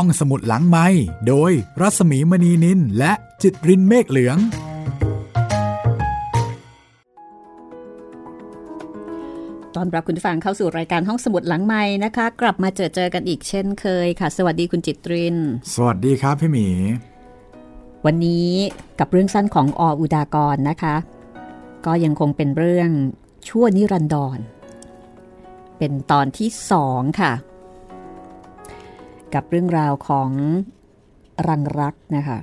ห้องสมุดหลังไม้โดยรัสมีมณีนินและจิตรินเมฆเหลือง ตอนรับคุณฟังเข้าสู่รายการห้องสมุดหลังไม้นะคะ กลับมาเจอเจอกันอีกเช่นเคยค่ะ สวัสดีคุณจิตริน สวัสดีครับพี่หมี วันนี้กับเรื่องสั้นของออุดากรนะคะ ก็ยังคงเป็นเรื่องชั่วนิรันดรเป็นตอนที่สองค่ะ กับเรื่องราวของรังรักนะคะ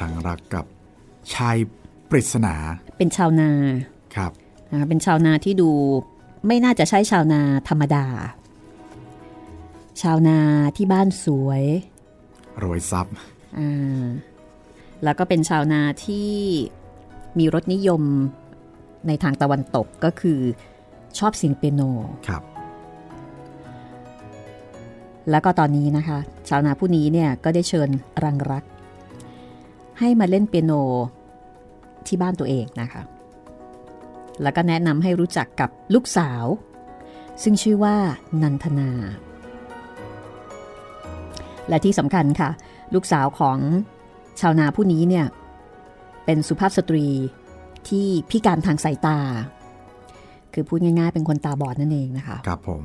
รังรักกับชายปริศนา เป็นชาวนาครับนะคะเป็นชาวนาที่ดูไม่น่าจะใช่ชาวนาธรรมดา ชาวนาที่บ้านสวยโรยซับอ่าแล้วก็เป็นชาวนาที่มีรสนิยมในทางตะวันตกก็คือชอบเสียงเปียโนครับ แล้วก็ตอนนี้นะคะ ชาวนาผู้นี้เนี่ยก็ได้เชิญรังรัก ให้มาเล่นเปียโนที่บ้านตัวเองนะคะ แล้วก็แนะนำให้รู้จักกับลูกสาว ซึ่งชื่อว่านันทนา และที่สำคัญค่ะ ลูกสาวของชาวนาผู้นี้เนี่ยเป็นสุภาพสตรีที่พิการทางสายตา คือพูดง่ายๆเป็นคนตาบอดนั่นเองนะคะ ครับผม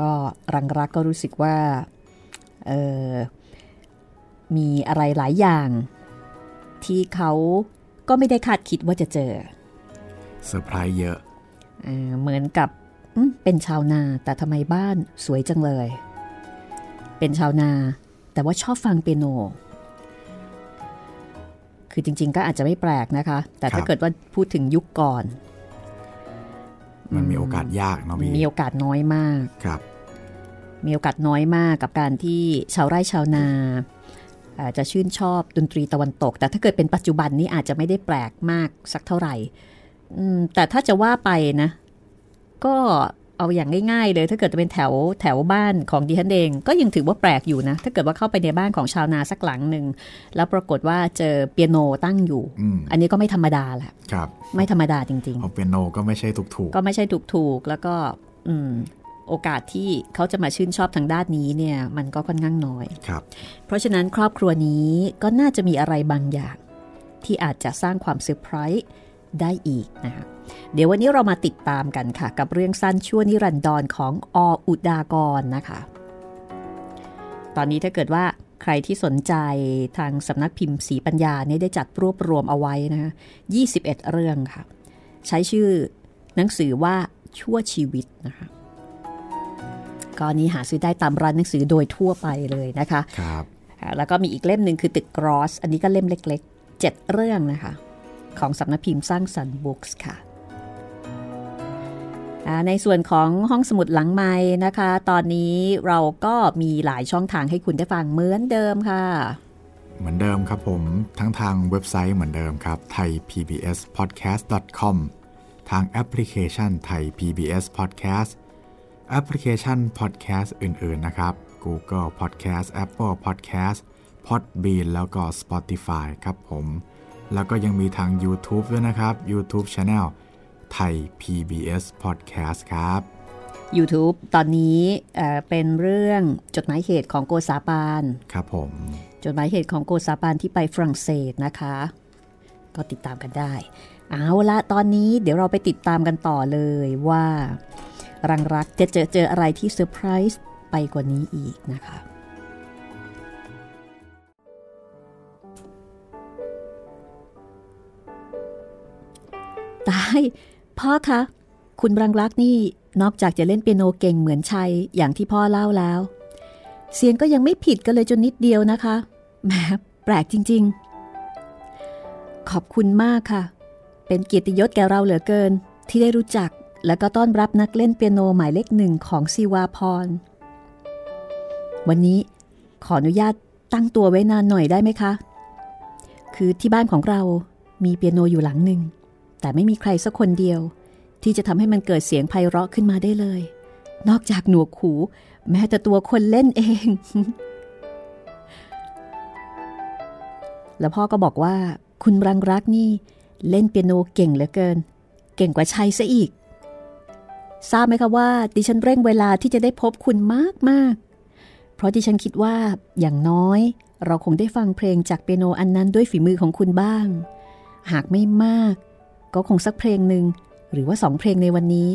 ก็รังรักก็รู้สึกว่าเออมีอะไรหลายอย่าง ที่เขาก็ไม่ได้คาดคิดว่าจะเจอเซอร์ไพรส์เยอะเออเหมือนกับอืมเป็นชาวนาแต่ทำไมบ้านสวยจังเลย เป็นชาวนาแต่ว่าชอบฟังเปียโน คือจริง ๆ ก็อาจจะไม่แปลกนะคะ แต่ถ้าครับเกิดว่าพูดถึงยุคก่อน มันมีโอกาสยากเนาะพี่มีโอกาสน้อยมากครับ มีโอกาสน้อยมากกับการที่ชาวไร่ชาวนาเอ่อจะชื่นชอบดนตรีตะวันตก แต่ถ้าเกิดเป็นปัจจุบันนี้อาจจะไม่ได้แปลกมากสักเท่าไหร่อืมแต่ถ้าจะว่าไปนะ ก็ เอาอย่างง่ายๆเลย ถ้าเกิดจะเป็นแถวแถวบ้านของดิฉันเอง ก็ยังถือว่าแปลกอยู่นะ ถ้าเกิดว่าเข้าไปในบ้านของชาวนาสักหลังหนึ่งแล้วปรากฏว่าเจอเปียโนตั้งอยู่อืมอันนี้ก็ไม่ธรรมดาแหละครับไม่ธรรมดาจริงๆเอาเปียโนก็ไม่ใช่ถูกถูกๆก็ไม่ใช่ถูกถูกๆแล้วก็อืมโอกาสที่เขาจะมาชื่นชอบทางด้านนี้เนี่ย มันก็ค่อนข้างน้อยครับ เพราะฉะนั้นครอบครัวนี้ก็น่าจะมีอะไรบางอย่าง ที่อาจจะสร้างความเซอร์ไพรส์ ได้อีกนะคะเดี๋ยววันนี้เรามาติดตามกันค่ะ กับเรื่องสั้นชั่วนิรันดรของออุดากรนะคะ ตอนนี้ถ้าเกิดว่าใครที่สนใจทางสำนักพิมพ์สีปัญญาเนี่ยได้จัดรวบรวมเอาไว้นะคะ21 เรื่องค่ะ ใช้ชื่อหนังสือว่าชั่วชีวิตนะคะก็นี้หาซื้อได้ตามร้านหนังสือโดยทั่วไปเลยนะคะ ครับอ่าแล้วก็มีอีกเล่มหนึ่งคือตึกกรอส อันนี้ก็เล่มเล็กๆ 7 เรื่องนะคะ ของสำนักพิมพ์สร้างสรรค์บุ๊กส์ค่ะในส่วนของห้องสมุดหลังไม้นะคะ ตอนนี้เราก็มีหลายช่องทางให้คุณได้ฟังเหมือนเดิมค่ะ เหมือนเดิมครับผม ทั้งทางเว็บไซต์เหมือนเดิมครับ thaipbspodcast.com ทางแอปพลิเคชันไทย PBS Podcast แอปพลิเคชัน Podcast อื่น ๆ นะครับ Google Podcast Apple Podcast Podbean แล้วก็ Spotify ครับผม แล้วก็ยังมีทาง YouTube ด้วยนะครับ YouTube Channel ไทย PBS Podcast ครับ YouTube ตอนนี้เอ่อเป็นเรื่องจดหมายเหตุของโกษาปาน ครับผม จดหมายเหตุของโกซาปานที่ไปฝรั่งเศสนะคะ ก็ติดตามกันได้ เอาละตอนนี้เดี๋ยวเราไปติดตามกันต่อเลยว่า รังรักจะเจอเจออะไรที่เซอร์ไพรส์ไปกว่านี้อีกนะคะ ตายพ่อคะ คุณรังรักนี่นอกจากจะเล่นเปียโนเก่งเหมือนชัยอย่างที่พ่อเล่าแล้ว เสียงก็ยังไม่ผิดกันเลยจนนิดเดียวนะคะแหมแปลกจริง ๆ ขอบคุณมากค่ะ เป็นเกียรติยศแก่เราเหลือเกิน ที่ได้รู้จักและก็ต้อนรับนักเล่นเปียโนหมายเลขหนึ่งของซีวาพร วันนี้ขออนุญาตตั้งตัวไว้นานหน่อยได้ไหมคะ คือที่บ้านของเรามีเปียโนอยู่หลังหนึ่ง แต่ไม่มีใครสักคนเดียว ที่จะทำให้มันเกิดเสียงไพเราะขึ้นมาได้เลย นอกจากหนวกหู แม้แต่ตัวคนเล่นเอง แล้วพ่อก็บอกว่า คุณรังรักนี่ เล่นเปียโนเก่งเหลือเกิน เก่งกว่าชัยซะอีก ทราบไหมคะว่า ดิฉันเร่งเวลาที่จะได้พบคุณมากมากเพราะดิฉันคิดว่าอย่างน้อย เราคงได้ฟังเพลงจากเปียโนอันนั้นด้วยฝีมือของคุณบ้าง หากไม่มาก ก็คงสักเพลงหนึ่งหรือว่าสองเพลงในวันนี้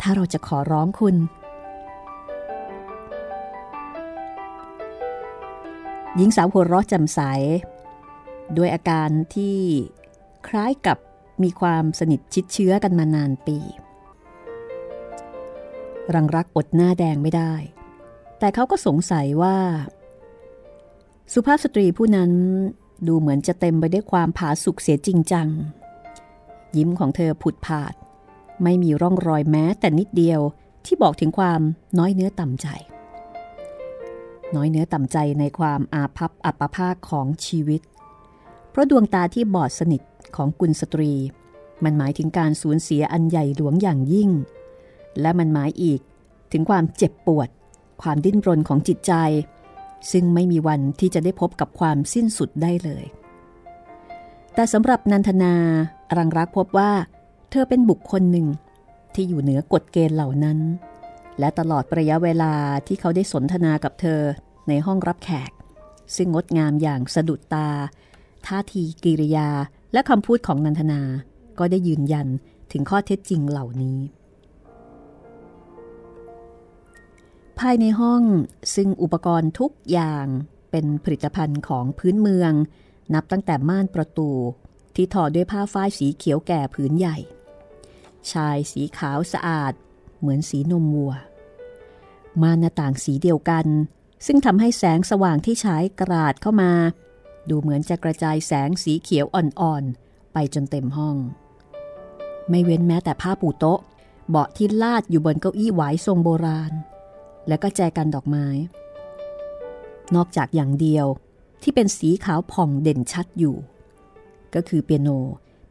ถ้าเราจะขอร้องคุณ หญิงสาวหัวเราะจำใส ด้วยอาการที่คล้ายกับมีความสนิทชิดเชื้อกันมานานปี รังรักอดหน้าแดงไม่ได้ แต่เขาก็สงสัยว่า สุภาพสตรีผู้นั้นดูเหมือนจะเต็มไปด้วยความผาสุกเสียจริงจัง ยิ้มของเธอผุดผาด ไม่มีร่องรอยแม้แต่นิดเดียวที่บอกถึงความน้อยเนื้อต่ำใจ น้อยเนื้อต่ำใจในความอาภัพอัปภาคของชีวิต เพราะดวงตาที่บอดสนิทของกุลสตรี มันหมายถึงการสูญเสียอันใหญ่หลวงอย่างยิ่ง และมันหมายอีกถึงความเจ็บปวด ความดิ้นรนของจิตใจ ซึ่งไม่มีวันที่จะได้พบกับความสิ้นสุดได้เลย แต่สำหรับนันทนารังรักพบว่า เธอเป็นบุคคลหนึ่ง ที่อยู่เหนือกฎเกณฑ์เหล่านั้น และตลอดระยะเวลาที่เขาได้สนทนากับเธอในห้องรับแขก ซึ่งงดงามอย่างสะดุดตา ท่าทีกิริยาและคำพูดของนันทนาก็ได้ยืนยันถึงข้อเท็จจริงเหล่านี้ ภายในห้องซึ่งอุปกรณ์ทุกอย่างเป็นผลิตภัณฑ์ของพื้นเมือง นับตั้งแต่ม่านประตูที่ทอด้วยผ้าฝ้ายสีเขียวแก่ผืนใหญ่ ชายสีขาวสะอาด เหมือนสีนมวัว ม่านหน้าต่างสีเดียวกัน ซึ่งทำให้แสงสว่างที่ฉายกราดเข้ามา ดูเหมือนจะกระจายแสงสีเขียวอ่อนๆ ไปจนเต็มห้อง ไม่เว้นแม้แต่ผ้าปูโต๊ะ เบาะที่ลาดอยู่บนเก้าอี้หวายทรงโบราณ และก็แจกันดอกไม้ นอกจากอย่างเดียว ที่เป็นสีขาวผ่องเด่นชัดอยู่ ก็คือเปียโน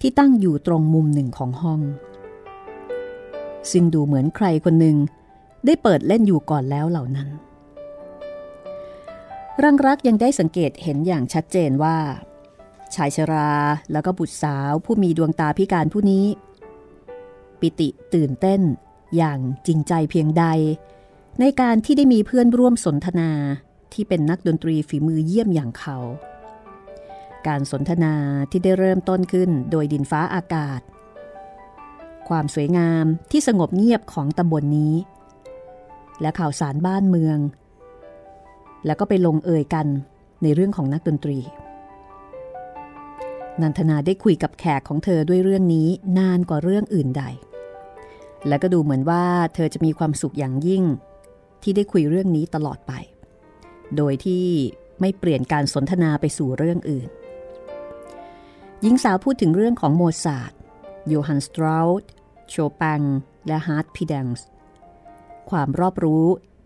ที่ตั้งอยู่ตรงมุมหนึ่งของห้อง ซึ่งดูเหมือนใครคนหนึ่งได้เปิดเล่นอยู่ก่อนแล้วเหล่านั้น รังรักยังได้สังเกตเห็นอย่างชัดเจนว่า ชายชราแล้วก็บุตรสาวผู้มีดวงตาพิการผู้นี้ ปิติตื่นเต้นอย่างจริงใจเพียงใด ในการที่ได้มีเพื่อนร่วมสนทนา ที่เป็นนักดนตรีฝีมือเยี่ยมอย่างเขา การสนทนาที่ได้เริ่มต้นขึ้นโดยดินฟ้าอากาศ ความสวยงามที่สงบเงียบของตำบลนนี้ และข่าวสารบ้านเมือง แล้วก็ไปลงเอ่ยกันในเรื่องของนักดนตรี นันทนาได้คุยกับแขกของเธอด้วยเรื่องนี้นานกว่าเรื่องอื่นใด และก็ดูเหมือนว่าเธอจะมีความสุขอย่างยิ่งที่ได้คุยเรื่องนี้ตลอดไป โดยที่ไม่เปลี่ยนการสนทนาไปสู่เรื่องอื่น หญิงสาวพูดถึงเรื่องของโมซาร์ทโยฮันสเตราส์โชแปง และฮาร์ดพีดังส์ความรอบรู้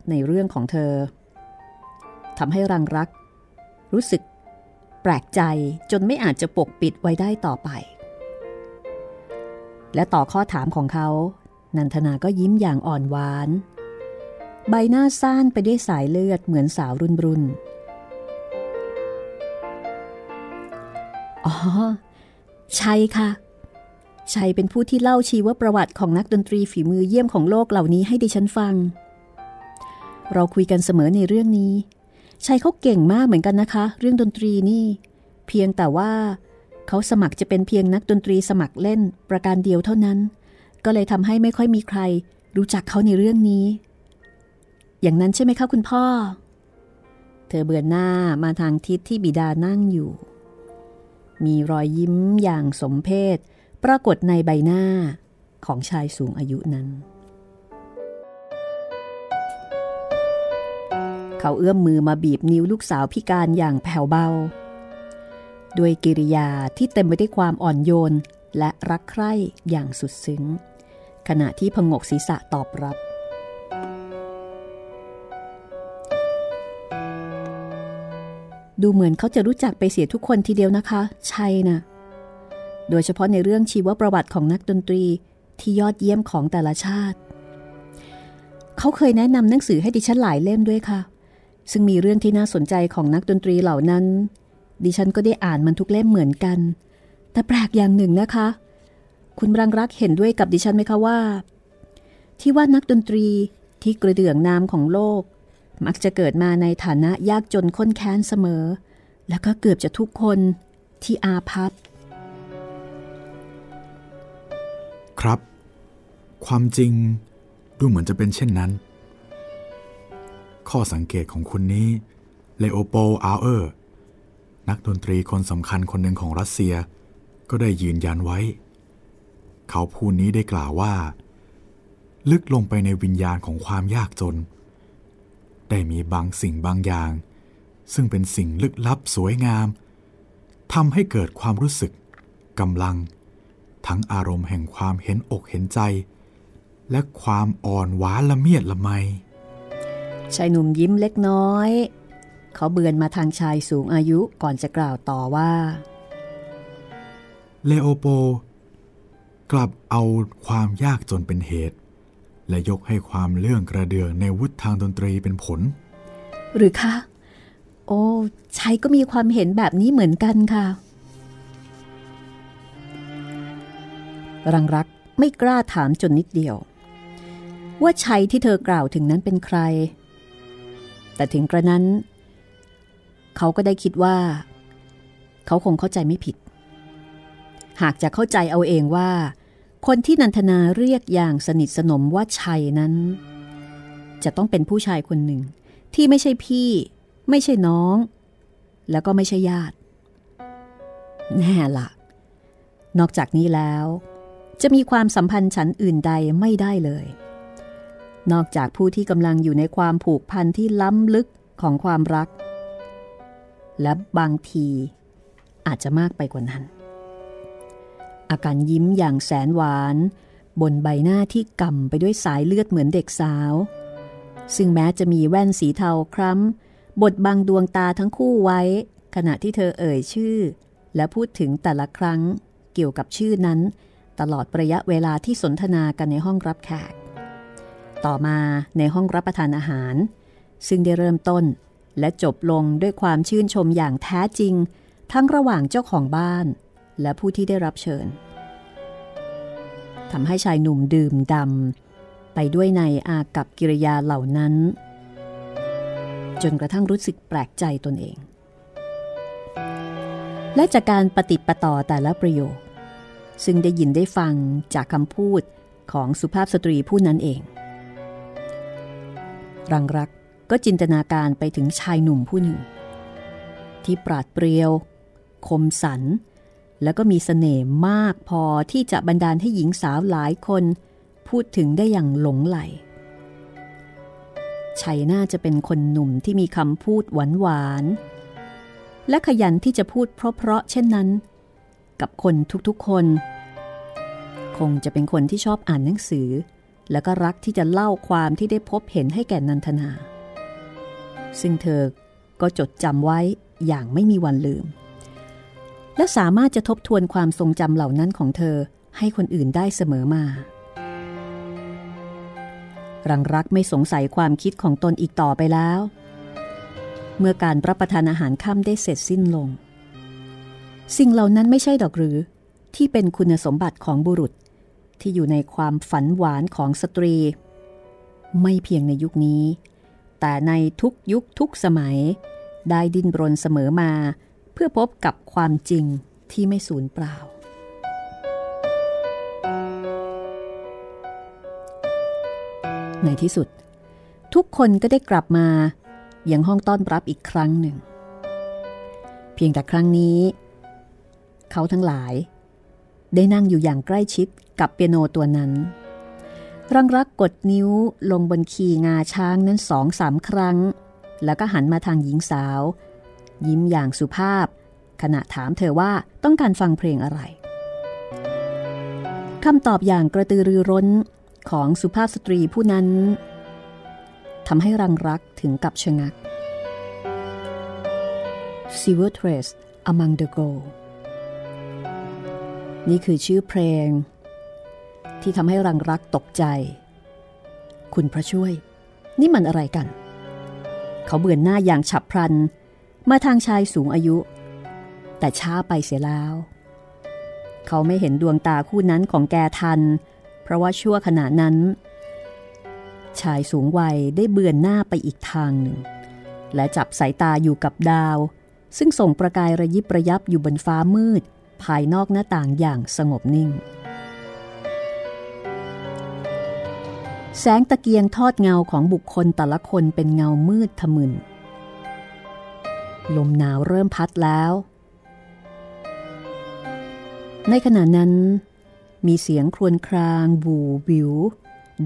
ในเรื่องของเธอทำให้รังรัก รู้สึกแปลกใจจนไม่อาจจะปกปิดไว้ได้ต่อไป และต่อข้อถามของเขา นันทนาก็ยิ้มอย่างอ่อนหวาน ใบหน้าซ่านไปด้วยสายเลือดเหมือนสาวรุ่นรุนอ๋อ ชัยค่ะ ชัยเป็นผู้ที่เล่าชีวประวัติของนักดนตรีฝีมือเยี่ยมของโลกเหล่านี้ให้ดิฉันฟัง เราคุยกันเสมอในเรื่องนี้ ชัยเขาเก่งมากเหมือนกันนะคะ เรื่องดนตรีนี่ เพียงแต่ว่าเขาสมัครจะเป็นเพียงนักดนตรีสมัครเล่นประการเดียวเท่านั้น ก็เลยทำให้ไม่ค่อยมีใครรู้จักเขาในเรื่องนี้ อย่างนั้นใช่ไหมคะคุณพ่อ เธอเบือนหน้ามาทางทิศที่บิดานั่งอยู่ มีรอยยิ้มอย่างสมเพศปรากฏในใบหน้าของชายสูงอายุนั้น เขาเอื้อมมือมาบีบนิ้วลูกสาวพิการอย่างแผ่วเบา ด้วยกิริยาที่เต็มไปด้วยความอ่อนโยนและรักใคร่อย่างสุดซึ้ง ขณะที่พงกศีรษะตอบรับ ดูเหมือนเขาจะรู้จักไปเสียทุกคนทีเดียวนะคะใช่นะโดยเฉพาะในเรื่องชีวประวัติของนักดนตรีที่ยอดเยี่ยมของแต่ละชาติ เขาเคยแนะนำหนังสือให้ดิฉันหลายเล่มด้วยค่ะ ซึ่งมีเรื่องที่น่าสนใจของนักดนตรีเหล่านั้น ดิฉันก็ได้อ่านมันทุกเล่มเหมือนกัน แต่แปลกอย่างหนึ่งนะคะ คุณรังรักเห็นด้วยกับดิฉันไหมคะว่า ที่ว่านักดนตรีที่กระเดื่องนามของโลก มักจะเกิดมาในฐานะยากจนค้นแค้นเสมอ แล้วก็เกือบจะทุกคนที่อาพับครับ ความจริงดูเหมือนจะเป็นเช่นนั้น ข้อสังเกตของคุณนี้เลโอโปอาเออร์ นักดนตรีคนสำคัญคนหนึ่งของรัสเซีย ก็ได้ยืนยันไว้ เขาพูดนี้ได้กล่าวว่า ลึกลงไปในวิญญาณของความยากจน ได้มีบางสิ่งบางอย่าง ซึ่งเป็นสิ่งลึกลับสวยงามทำให้เกิดความรู้สึกกำลัง ทั้งอารมณ์แห่งความเห็นอกเห็นใจ และความอ่อนหวานละเมียดละไมชายหนุ่มยิ้มเล็กน้อย เขาเบือนมาทางชายสูงอายุก่อนจะกล่าวต่อว่า เลโอโปลกลับเอาความยากจนเป็นเหตุ และยกให้ความเรื่องกระเดืองในวุฒิทางดนตรีเป็นผล หรือคะ โอ้ชัยก็มีความเห็นแบบนี้เหมือนกันค่ะ รังรักไม่กล้าถามจนนิดเดียว ว่าชัยที่เธอกล่าวถึงนั้นเป็นใคร แต่ถึงกระนั้น เขาก็ได้คิดว่า เขาคงเข้าใจไม่ผิด หากจะเข้าใจเอาเองว่า คนที่นันทนาเรียกอย่างสนิทสนมว่าชัยนั้น จะต้องเป็นผู้ชายคนหนึ่ง ที่ไม่ใช่พี่ ไม่ใช่น้อง แล้วก็ไม่ใช่ญาติ แน่ละ นอกจากนี้แล้ว จะมีความสัมพันธ์ฉันอื่นใดไม่ได้เลย นอกจากผู้ที่กำลังอยู่ในความผูกพันที่ล้ำลึกของความรัก และบางทีอาจจะมากไปกว่านั้น อาการยิ้มอย่างแสนหวาน บนใบหน้าที่กำไปด้วยสายเลือดเหมือนเด็กสาว ซึ่งแม้จะมีแว่นสีเทาคล้ำบดบังดวงตาทั้งคู่ไว้ ขณะที่เธอเอ่ยชื่อ และพูดถึงแต่ละครั้งเกี่ยวกับชื่อนั้น ตลอดระยะเวลาที่สนทนากันในห้องรับแขก ต่อมาในห้องรับประทานอาหาร ซึ่งได้เริ่มต้นและจบลงด้วยความชื่นชมอย่างแท้จริง ทั้งระหว่างเจ้าของบ้าน และผู้ที่ได้รับเชิญทำให้ชายหนุ่มดื่มดำไปด้วยในอากับกิริยาเหล่านั้น จนกระทั่งรู้สึกแปลกใจตนเอง และจากการปฏิปต่อแต่ละประโยค ซึ่งได้ยินได้ฟังจากคำพูดของสุภาพสตรีผู้นั้นเอง รังรักก็จินตนาการไปถึงชายหนุ่มผู้หนึ่ง ที่ปราดเปรียว คมสัน แล้วก็มีสเสน่ห์มากพอที่จะบันดาลให้หญิงสาวหลายคน พูดถึงได้อย่างหลงไหล ชัยน่าจะเป็นคนหนุ่มที่มีคำพูดหวานหวานและขยันที่จะพูดเพราะๆเช่นนั้น กับคนทุกๆคน คงจะเป็นคนที่ชอบอ่านหนังสือ แล้วก็รักที่จะเล่าความที่ได้พบเห็นให้แก่นันทนา ซึ่งเธอก็จดจำไว้อย่างไม่มีวันลืม และสามารถจะทบทวนความทรงจำเหล่านั้นของเธอให้คนอื่นได้เสมอมา รังรักไม่สงสัยความคิดของตนอีกต่อไปแล้ว เมื่อการรับประทานอาหารค่ำได้เสร็จสิ้นลง สิ่งเหล่านั้นไม่ใช่ดอกหรือ ที่เป็นคุณสมบัติของบุรุษที่อยู่ในความฝันหวานของสตรี ไม่เพียงในยุคนี้ แต่ในทุกยุคทุกสมัย ได้ดิ้นรนเสมอมา พื่อพบกับความจริงที่ไม่สูญเปล่า ในที่สุด ทุกคนก็ได้กลับมายังห้องต้อนรับอีกครั้งหนึ่ง เพียงแต่ครั้งนี้ เขาทั้งหลาย ได้นั่งอยู่อย่างใกล้ชิดกับเปียโนตัวนั้น รังรักกดนิ้วลงบนคีย์งาช้างนั้นสองสามครั้ง แล้วก็หันมาทางหญิงสาว ยิ้มอย่างสุภาพ ขณะถามเธอว่าต้องการฟังเพลงอะไรคำตอบอย่างกระตือรือร้นของสุภาพสตรีผู้นั้นทำให้รังรักถึงกับชะงัก Silver Trace Among the Gold นี่คือชื่อเพลง ที่ทำให้รังรักตกใจ คุณพระช่วย นี่มันอะไรกัน เขาเบือนหน้าอย่างฉับพลัน มาทางชายสูงอายุ แต่ช้าไปเสียแล้ว เขาไม่เห็นดวงตาคู่นั้นของแกทัน เพราะว่าชั่วขณะนั้น ชายสูงวัยได้เบือนหน้าไปอีกทางหนึ่ง และจับสายตาอยู่กับดาว ซึ่งส่งประกายระยิบระยับอยู่บนฟ้ามืด ภายนอกหน้าต่างอย่างสงบนิ่ง แสงตะเกียงทอดเงาของบุคคลแต่ละคนเป็นเงามืดทะมึน ลมหนาวเริ่มพัดแล้ว ในขณะนั้น มีเสียงครวญครางบูบิว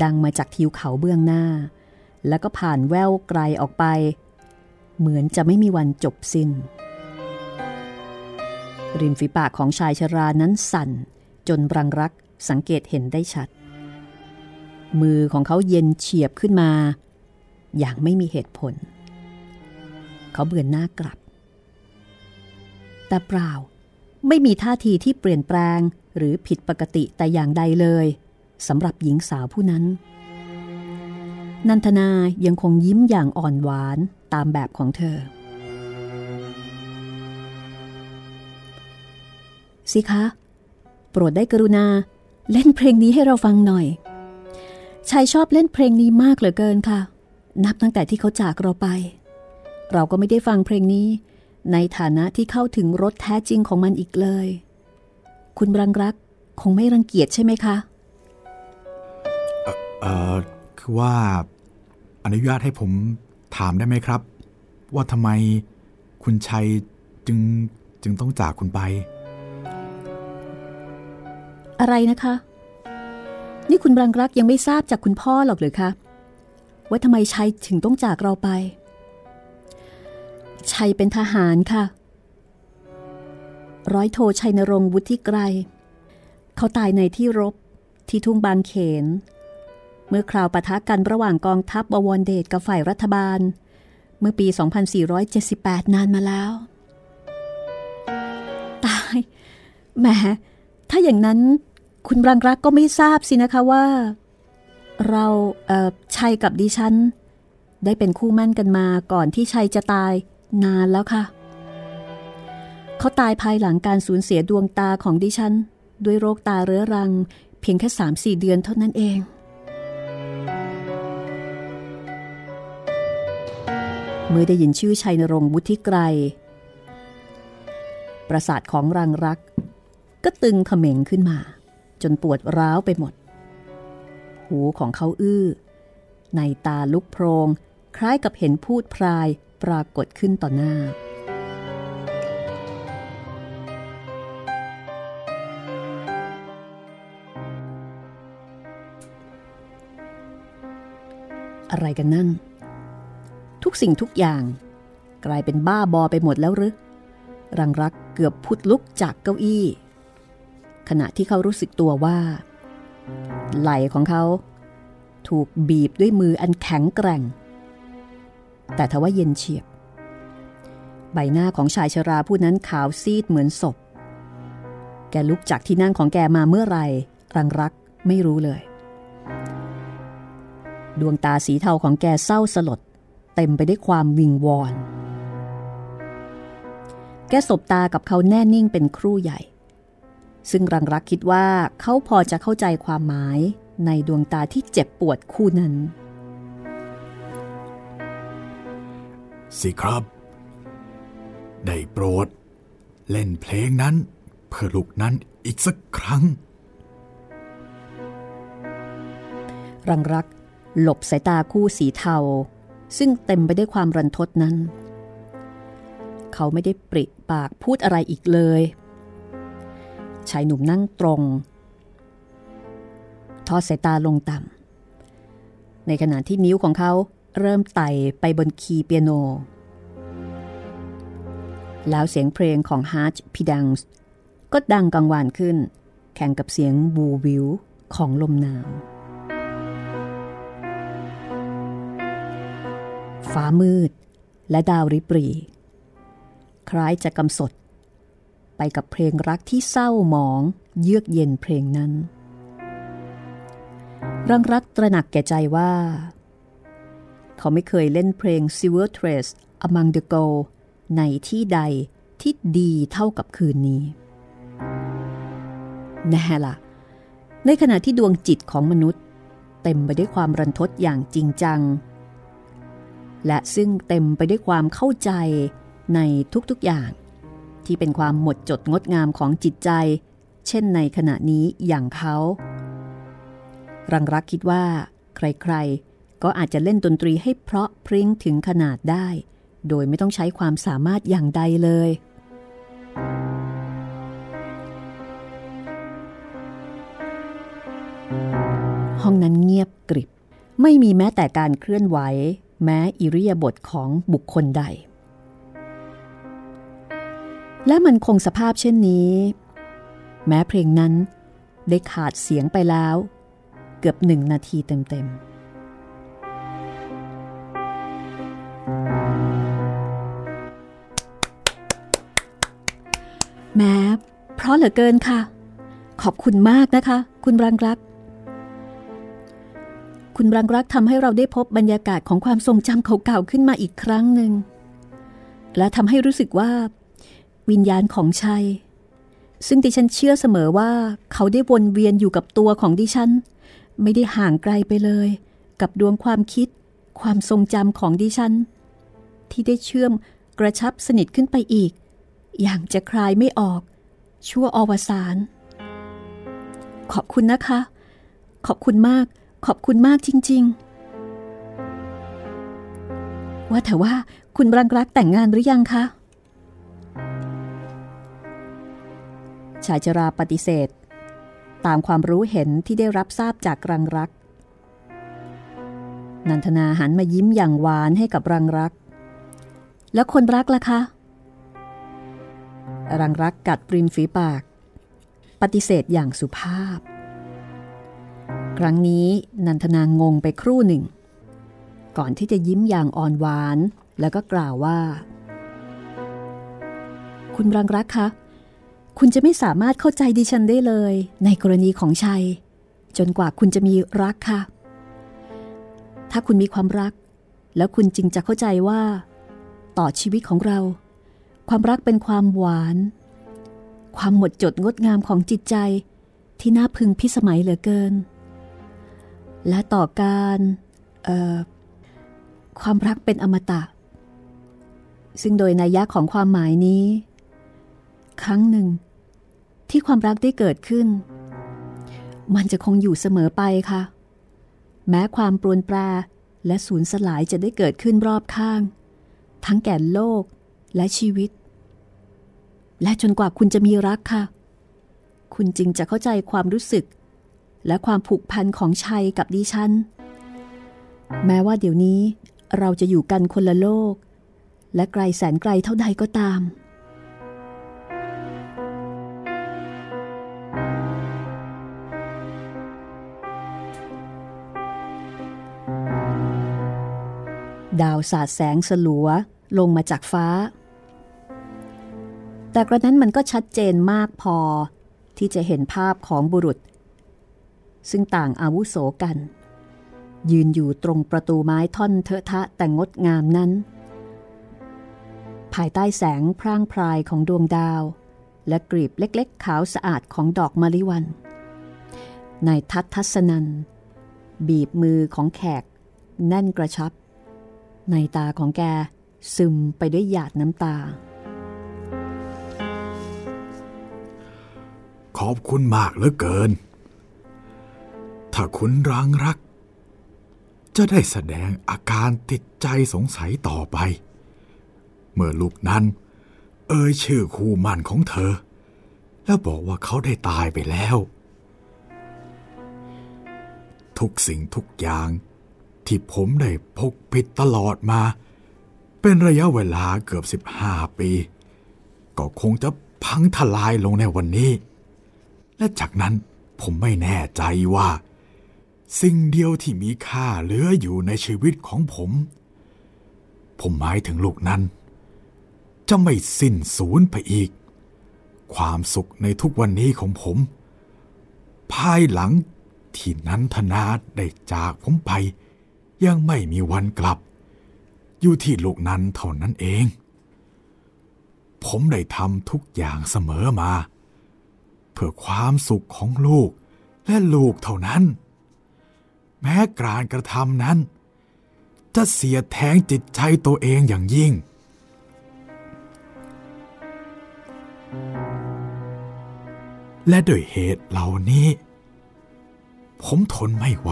ดังมาจากทิวเขาเบื้องหน้า แล้วก็ผ่านแววไกลออกไป เหมือนจะไม่มีวันจบสิน้น ริมฝีปากของชายชรานั้นสั่น จนรังรักสังเกตเห็นได้ชัด มือของเขาเย็นเฉียบขึ้นมา อย่างไม่มีเหตุผล เขาเบือนหน้ากลับ แต่เปล่า ไม่มีท่าทีที่เปลี่ยนแปลงหรือผิดปกติแต่อย่างใดเลยสำหรับหญิงสาวผู้นั้น นันทนายังคงยิ้มอย่างอ่อนหวานตามแบบของเธอ สิคะ โปรดได้กรุณาเล่นเพลงนี้ให้เราฟังหน่อยชายชอบเล่นเพลงนี้มากเหลือเกินค่ะ นับตั้งแต่ที่เขาจากเราไป เราก็ไม่ได้ฟังเพลงนี้ ในฐานะที่เข้าถึงรสแท้จริงของมันอีกเลย คุณรังรักคงไม่รังเกียจใช่ไหมคะเอ่อคือว่าอนุญาตให้ผมถามได้ไหมครับ ว่าทำไมคุณชัยจึงจึงต้องจากคุณไป อะไรนะคะ นี่คุณรังรักยังไม่ทราบจากคุณพ่อหรอกหรือคะว่าทำไมชัยถึงต้องจากเราไป ชัยเป็นทหารค่ะ ร้อยโทชัยนรงวุฒิไกร เขาตายในที่รบที่ทุ่งบางเขน เมื่อคราวปะทะกันระหว่างกองทัพบวรเดชกับฝ่ายรัฐบาล เมื่อปี 2478 นานมาแล้ว ตายแหมถ้าอย่างนั้นคุณรังรักก็ไม่ทราบสินะคะว่า เราเอ่อชัยกับดิฉันได้เป็นคู่มั่นกันมาก่อนที่ชัยจะตาย นานแล้วค่ะ เขาตายภายหลังการสูญเสียดวงตาของดิฉัน ด้วยโรคตาเรื้อรัง เพียงแค่สามสี่เดือนเท่านั้นเอง เมื่อได้ยินชื่อชัยนรงค์วุฒิไกรประสาทของรังรัก ก็ตึงเขม็งขึ้นมา จนปวดร้าวไปหมด หูของเขาอื้อ ในตาลุกโพรง คล้ายกับเห็นพูดพราย ปรากฏขึ้นต่อหน้า อะไรกันนั่น ทุกสิ่งทุกอย่าง กลายเป็นบ้าบอไปหมดแล้วหรือรังรักเกือบพุดลุกจากเก้าอี้ ขณะที่เขารู้สึกตัวว่า ไหล่ของเขา ถูกบีบด้วยมืออันแข็งแกร่ง แต่ทว่าเย็นเฉียบ ใบหน้าของชายชราผู้นั้นขาวซีดเหมือนศพ แกลุกจากที่นั่งของแกมาเมื่อไหร่รังรักไม่รู้เลย ดวงตาสีเทาของแกเศร้าสลด เต็มไปได้วยความวิงวอน แกสบตากับเขาแน่นิ่งเป็นครู่ใหญ่ ซึ่งรังรักคิดว่าเขาพอจะเข้าใจความหมายในดวงตาที่เจ็บปวดคู่นั้น สิครับ ได้โปรด เล่นเพลงนั้น เพื่อลูกนั้นอีกสักครั้ง รังรัก หลบสายตาคู่สีเทา ซึ่งเต็มไปได้วยความรันทดนั้น เขาไม่ได้ปริปากพูดอะไรอีกเลยชายหนุ่มนั่งตรง ทอดสายตาลงต่ำในขณะที่นิ้วของเขา เริ่มไต่ไปบนคีย์เปียโน แล้วเสียงเพลงของฮาร์ชพิดังส์ก็ดังกังวานขึ้น แข่งกับเสียงหวูหวิวของลมหนาว ฟ้ามืดและดาวริบหรี่คล้ายจะกำสรด ไปกับเพลงรักที่เศร้าหมองเยือกเย็นเพลงนั้น รังรักตระหนักแก่ใจว่า เขาไม่เคยเล่นเพลง Silver Trace Among the Gold ในที่ใดที่ดีเท่ากับคืนนี้แน่ละในขณะที่ดวงจิตของมนุษย์ เต็มไปด้วยความรันทดอย่างจริงจัง และซึ่งเต็มไปด้วยความเข้าใจในทุกๆอย่าง ที่เป็นความหมดจดงดงามของจิตใจ เช่นในขณะนี้อย่างเขา รังรักคิดว่า ใครๆ ก็อาจจะเล่นดนตรีให้เพราะพริ้งถึงขนาดได้ โดยไม่ต้องใช้ความสามารถอย่างใดเลย ห้องนั้นเงียบกริบ ไม่มีแม้แต่การเคลื่อนไหว แม้อิริยาบถของบุคคลใด และมันคงสภาพเช่นนี้ แม้เพลงนั้นได้ขาดเสียงไปแล้ว เกือบหนึ่งนาทีเต็มๆ แม้เพราะเหลือเกินค่ะ ขอบคุณมากนะคะ คุณรังรัก คุณรังรักทำให้เราได้พบบรรยากาศของความทรงจำเก่าๆขึ้นมาอีกครั้งหนึ่ง และทำให้รู้สึกว่า วิญญาณของชัย ซึ่งดิฉันเชื่อเสมอว่า เขาได้วนเวียนอยู่กับตัวของดิฉัน ไม่ได้ห่างไกลไปเลย กับดวงความคิด ความทรงจำของดิฉัน ที่ได้เชื่อมกระชับสนิทขึ้นไปอีก อย่างจะคลายไม่ออก ชั่วอวสานขอบคุณนะคะ ขอบคุณมาก ขอบคุณมากจริง ๆ ว่าแต่ว่าคุณรังรักแต่งงานหรือยังคะชายจราปฏิเสธ ตามความรู้เห็นที่ได้รับทราบจากรังรัก นันทนาหันมายิ้มอย่างหวานให้กับรังรัก แล้วคนรักล่ะคะ รังรักกัดปริมฝีปาก ปฏิเสธอย่างสุภาพ ครั้งนี้นันทนางงไปครู่หนึ่ง ก่อนที่จะยิ้มอย่างอ่อนหวานแล้วก็กล่าวว่า คุณรังรักคะ คุณจะไม่สามารถเข้าใจดิฉันได้เลย ในกรณีของชัย จนกว่าคุณจะมีรักค่ะ ถ้าคุณมีความรัก แล้วคุณจึงจะเข้าใจว่า ต่อชีวิตของเรา ความรักเป็นความหวาน ความหมดจดงดงามของจิตใจที่น่าพึงพิสมัยเหลือเกิน และต่อการความรักเป็นอมตะ ซึ่งโดยนัยยะของความหมายนี้ ครั้งหนึ่ง ที่ความรักได้เกิดขึ้น มันจะคงอยู่เสมอไปค่ะ แม้ความปรวนแปรและสูญสลายจะได้เกิดขึ้นรอบข้าง ทั้งแก่โลกและชีวิต และจนกว่าคุณจะมีรักค่ะ คุณจึงจะเข้าใจความรู้สึก และความผูกพันของชัยกับดิฉัน แม้ว่าเดี๋ยวนี้เราจะอยู่กันคนละโลก และไกลแสนไกลเท่าใดก็ตาม ดาวสาดแสงสลัวลงมาจากฟ้า แต่กระนั้นมันก็ชัดเจนมากพอที่จะเห็นภาพของบุรุษ ซึ่งต่างอาวุโสกัน ยืนอยู่ตรงประตูไม้ท่อนเทอะทะแต่งดงามนั้น ภายใต้แสงพร่างพรายของดวงดาว และกรีบเล็กๆ ขาวสะอาดของดอกมะลิวันนายทัศทัศนัน บีบมือของแขก แน่นกระชับ ในตาของแกซึมไปด้วยหยาดน้ำตา ขอบคุณมากเหลือเกิน ถ้าคุณรังรัก จะได้แสดงอาการติดใจสงสัยต่อไป เมื่อลูกนั้น เอ่ยชื่อคู่มั่นของเธอ แล้วบอกว่าเขาได้ตายไปแล้ว ทุกสิ่งทุกอย่างที่ผมได้พกปิดตลอดมา เป็นระยะเวลาเกือบสิบห้าปี ก็คงจะพังทลายลงในวันนี้ และจากนั้นผมไม่แน่ใจว่า สิ่งเดียวที่มีค่าเหลืออยู่ในชีวิตของผม ผมหมายถึงลูกนั้น จะไม่สิ้นสูญไปอีก ความสุขในทุกวันนี้ของผม ภายหลังที่นั้นธนาได้จากผมไป ยังไม่มีวันกลับ อยู่ที่ลูกนั้นเท่านั้นเอง ผมได้ทำทุกอย่างเสมอมา เพื่อความสุขของลูกและลูกเท่านั้น แม้การกระทำนั้น จะเสียแทงจิตใจตัวเองอย่างยิ่ง และโดยเหตุเหล่านี้ ผมทนไม่ไหว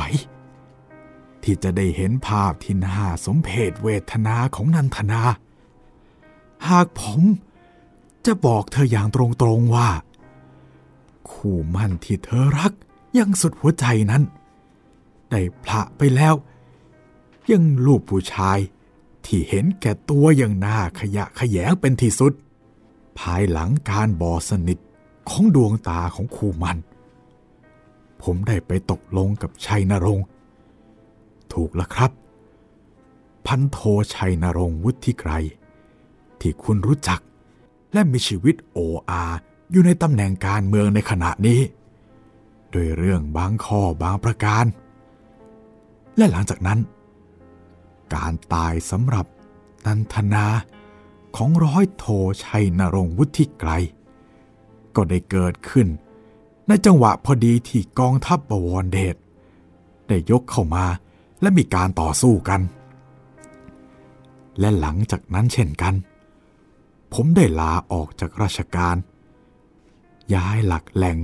ที่จะได้เห็นภาพที่น่าสมเพชเวทนาของนันทนา หากผมจะบอกเธออย่างตรงๆว่า คู่มั่นที่เธอรักยังสุดหัวใจนั้น ได้พละไปแล้ว ยังลูกผู้ชายที่เห็นแก่ตัวอย่างหน้าขยะขยงเป็นที่สุด ภายหลังการบอสนิทของดวงตาของคู่มัน ผมได้ไปตกลงกับชัยนรงค์ ถูกแล้วครับ พันโทชัยนรงค์วุฒิไกร ที่คุณรู้จักและมีชีวิตโออา อยู่ในตำแหน่งการเมืองในขณะนี้โดยเรื่องบางข้อบางประการ และหลังจากนั้น การตายสำหรับนันทนาของร้อยโทชัยนรงค์วุฒิไกรก็ได้เกิดขึ้น ในจังหวะพอดีที่กองทัพบวรเดชได้ยกเข้ามาและมีการต่อสู้กัน และหลังจากนั้นเช่นกัน ผมได้ลาออกจากราชการ ย้ายหลักแหล่ง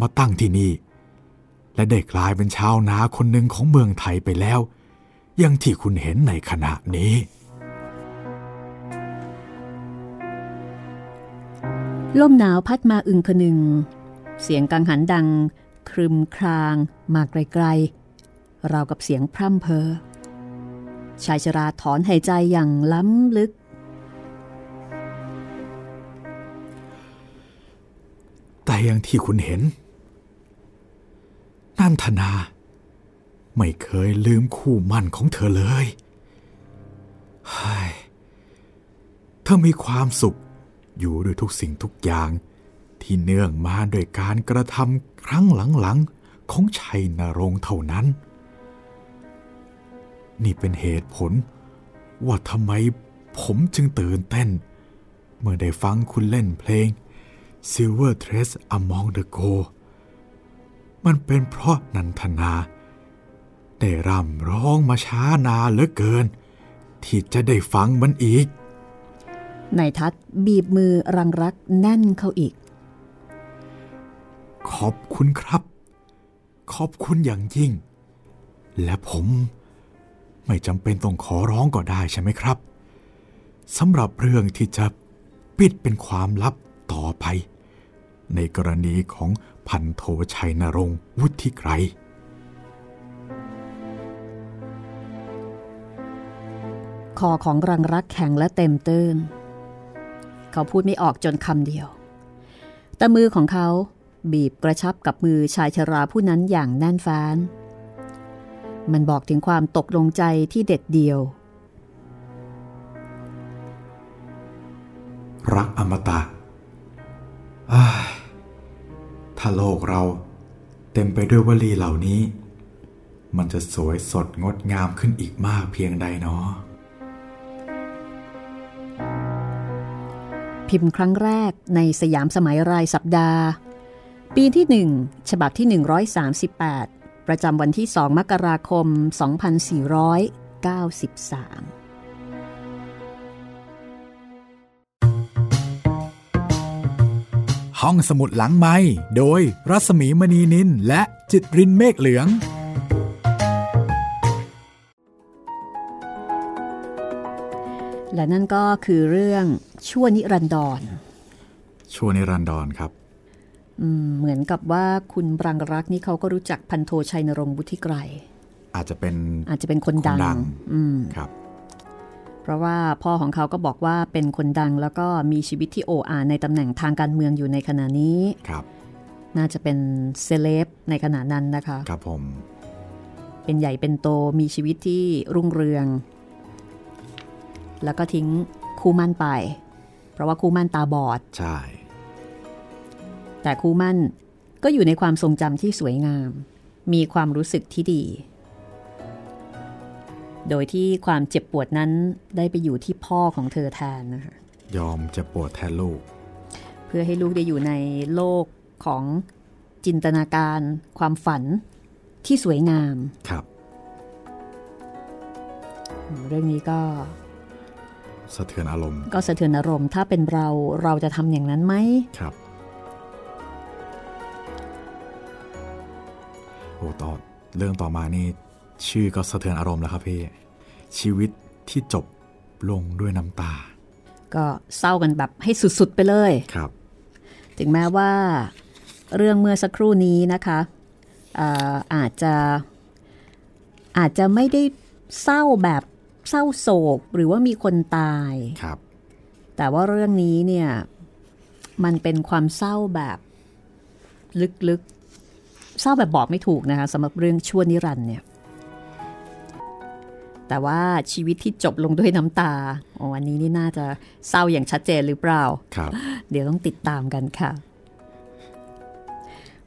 มาตั้งที่นี่ และได้กลายเป็นชาวนาคนหนึ่งของเมืองไทยไปแล้ว อย่างที่คุณเห็นในขณะนี้ ลมหนาวพัดมาอึงคนึง เสียงกังหันดัง ครึมคราง มาไกลๆ ราวกับเสียงพร่ำเพอชายชราถอนหายใจอย่างล้ำลึก แต่อย่างที่คุณเห็น นันทนา ไม่เคยลืมคู่มั่นของเธอเลยเฮ้ยเธอมีความสุขอยู่ด้วยทุกสิ่งทุกอย่าง ที่เนื่องมาโดยการกระทำครั้งหลังๆ ของชัยนรงเท่านั้น นี่เป็นเหตุผลว่าทำไมผมจึงตื่นเต้น เมื่อได้ฟังคุณเล่นเพลง Silver Trace Among the Gold มันเป็นเพราะนันทนาได้ร่ำร้องมาช้านานเหลือเกิน ที่จะได้ฟังมันอีกนายทัศน์บีบมือรังรักแน่นเข้าอีก ขอบคุณครับ ขอบคุณอย่างยิ่ง และผมไม่จำเป็นต้องขอร้องก็ได้ใช่ไหมครับสำหรับเรื่องที่จะปิดเป็นความลับ ต่อไป ในกรณีของพันโทชัยนรงค์วุฒิไกรคอของรังรักแข็งและเต็มตื้น เขาพูดไม่ออกจนคำเดียว แต่มือของเขาบีบกระชับกับมือชายชราผู้นั้นอย่างแน่นฟ้าน มันบอกถึงความตกลงใจที่เด็ดเดียว รักอมตะอ้าย ถ้าโลกเราเต็มไปด้วยวลีเหล่านี้ มันจะสวยสดงดงามขึ้นอีกมากเพียงใดเนาะพิมพ์ครั้งแรกในสยามสมัยรายสัปดาห์ ปีที่ 1 ฉบับที่ 138 ประจำวันที่ 2 มกราคม 2493 ห้องสมุดหลังไม้โดยรัสมีมณีนินและจิตรินเมฆเหลือง และนั่นก็คือเรื่องชั่วนิรันดร ชั่วนิรันดรครับอืมเหมือนกับว่าคุณปรังรักนี่เขาก็รู้จักพันโทชัยนรงค์บุธิไกรอาจจะเป็นอาจจะเป็นคนดังคนดังอืมครับ เพราะว่าพ่อของเขาก็บอกว่าเป็นคนดังแล้วก็มีชีวิตที่โออาในตำแหน่งทางการเมืองอยู่ในขณะนี้ครับ น่าจะเป็นเซเลบในขณะนั้นนะคะ ครับผม เป็นใหญ่เป็นโตมีชีวิตที่รุ่งเรือง แล้วก็ทิ้งคู่มั่นไป เพราะว่าคู่มั่นตาบอด ใช่ แต่คู่มั่นก็อยู่ในความทรงจำที่สวยงาม มีความรู้สึกที่ดี โดยที่ความเจ็บปวดนั้นได้ไปอยู่ที่พ่อของเธอแทนนะคะยอมจะปวดแทนลูก เพื่อให้ลูกได้อยู่ในโลกของจินตนาการ ความฝันที่สวยงามครับ เรื่องนี้ก็สะเทือนอารมณ์ ก็สะเทือนอารมณ์ ถ้าเป็นเราเราจะทำอย่างนั้นไหมครับโอ้ต่อเรื่องต่อมานี่ ชื่อก็สะเทือนอารมณ์แล้วครับพี่ ชีวิตที่จบลงด้วยน้ำตา ก็เศร้ากันแบบให้สุดๆไปเลยครับ ถึงแม้ว่าเรื่องเมื่อสักครู่นี้นะคะอาอาจจะอาจจะไม่ได้เศร้าแบบเศร้าโศกหรือว่ามีคนตายครับ แต่ว่าเรื่องนี้เนี่ยมันเป็นความเศร้าแบบลึกๆ เศร้าแบบบอกไม่ถูกนะคะสำหรับเรื่องชั่วนิรันดร์เนี่ย แต่ว่าชีวิตที่จบลงด้วยน้ำตาโอ้อันนี้นี่น่าจะเศร้าอย่างชัดเจนหรือเปล่าครับเดี๋ยวต้องติดตามกันค่ะ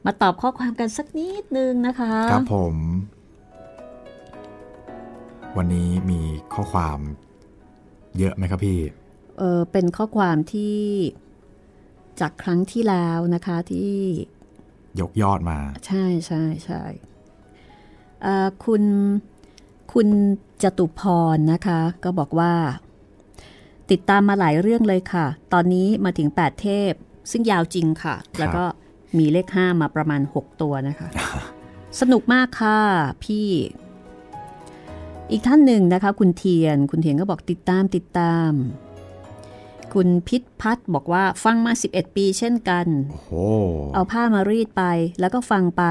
มาตอบข้อความกันสักนิดนึงนะคะ ครับผม วันนี้มีข้อความเยอะไหมครับพี่ เออเป็นข้อความที่จากครั้งที่แล้วนะคะที่ ยกยอดมา ใช่ใช่ใช่เอ่อคุณ คุณจตุพรนะคะ ก็บอกว่า ติดตามมาหลายเรื่องเลยค่ะ ตอนนี้มาถึง 8 เทพ ซึ่งยาวจริงค่ะ แล้วก็มีเลข 5 มาประมาณ 6 ตัวนะคะ สนุกมากค่ะพี่ อีกท่านหนึ่งนะคะ คุณเทียน คุณเทียนก็บอกติดตามติดตาม คุณพิษพัฒน์บอกว่าฟังมา 11 ปีเช่นกันโอ้โหเอาผ้ามารีดไปแล้วก็ฟังไป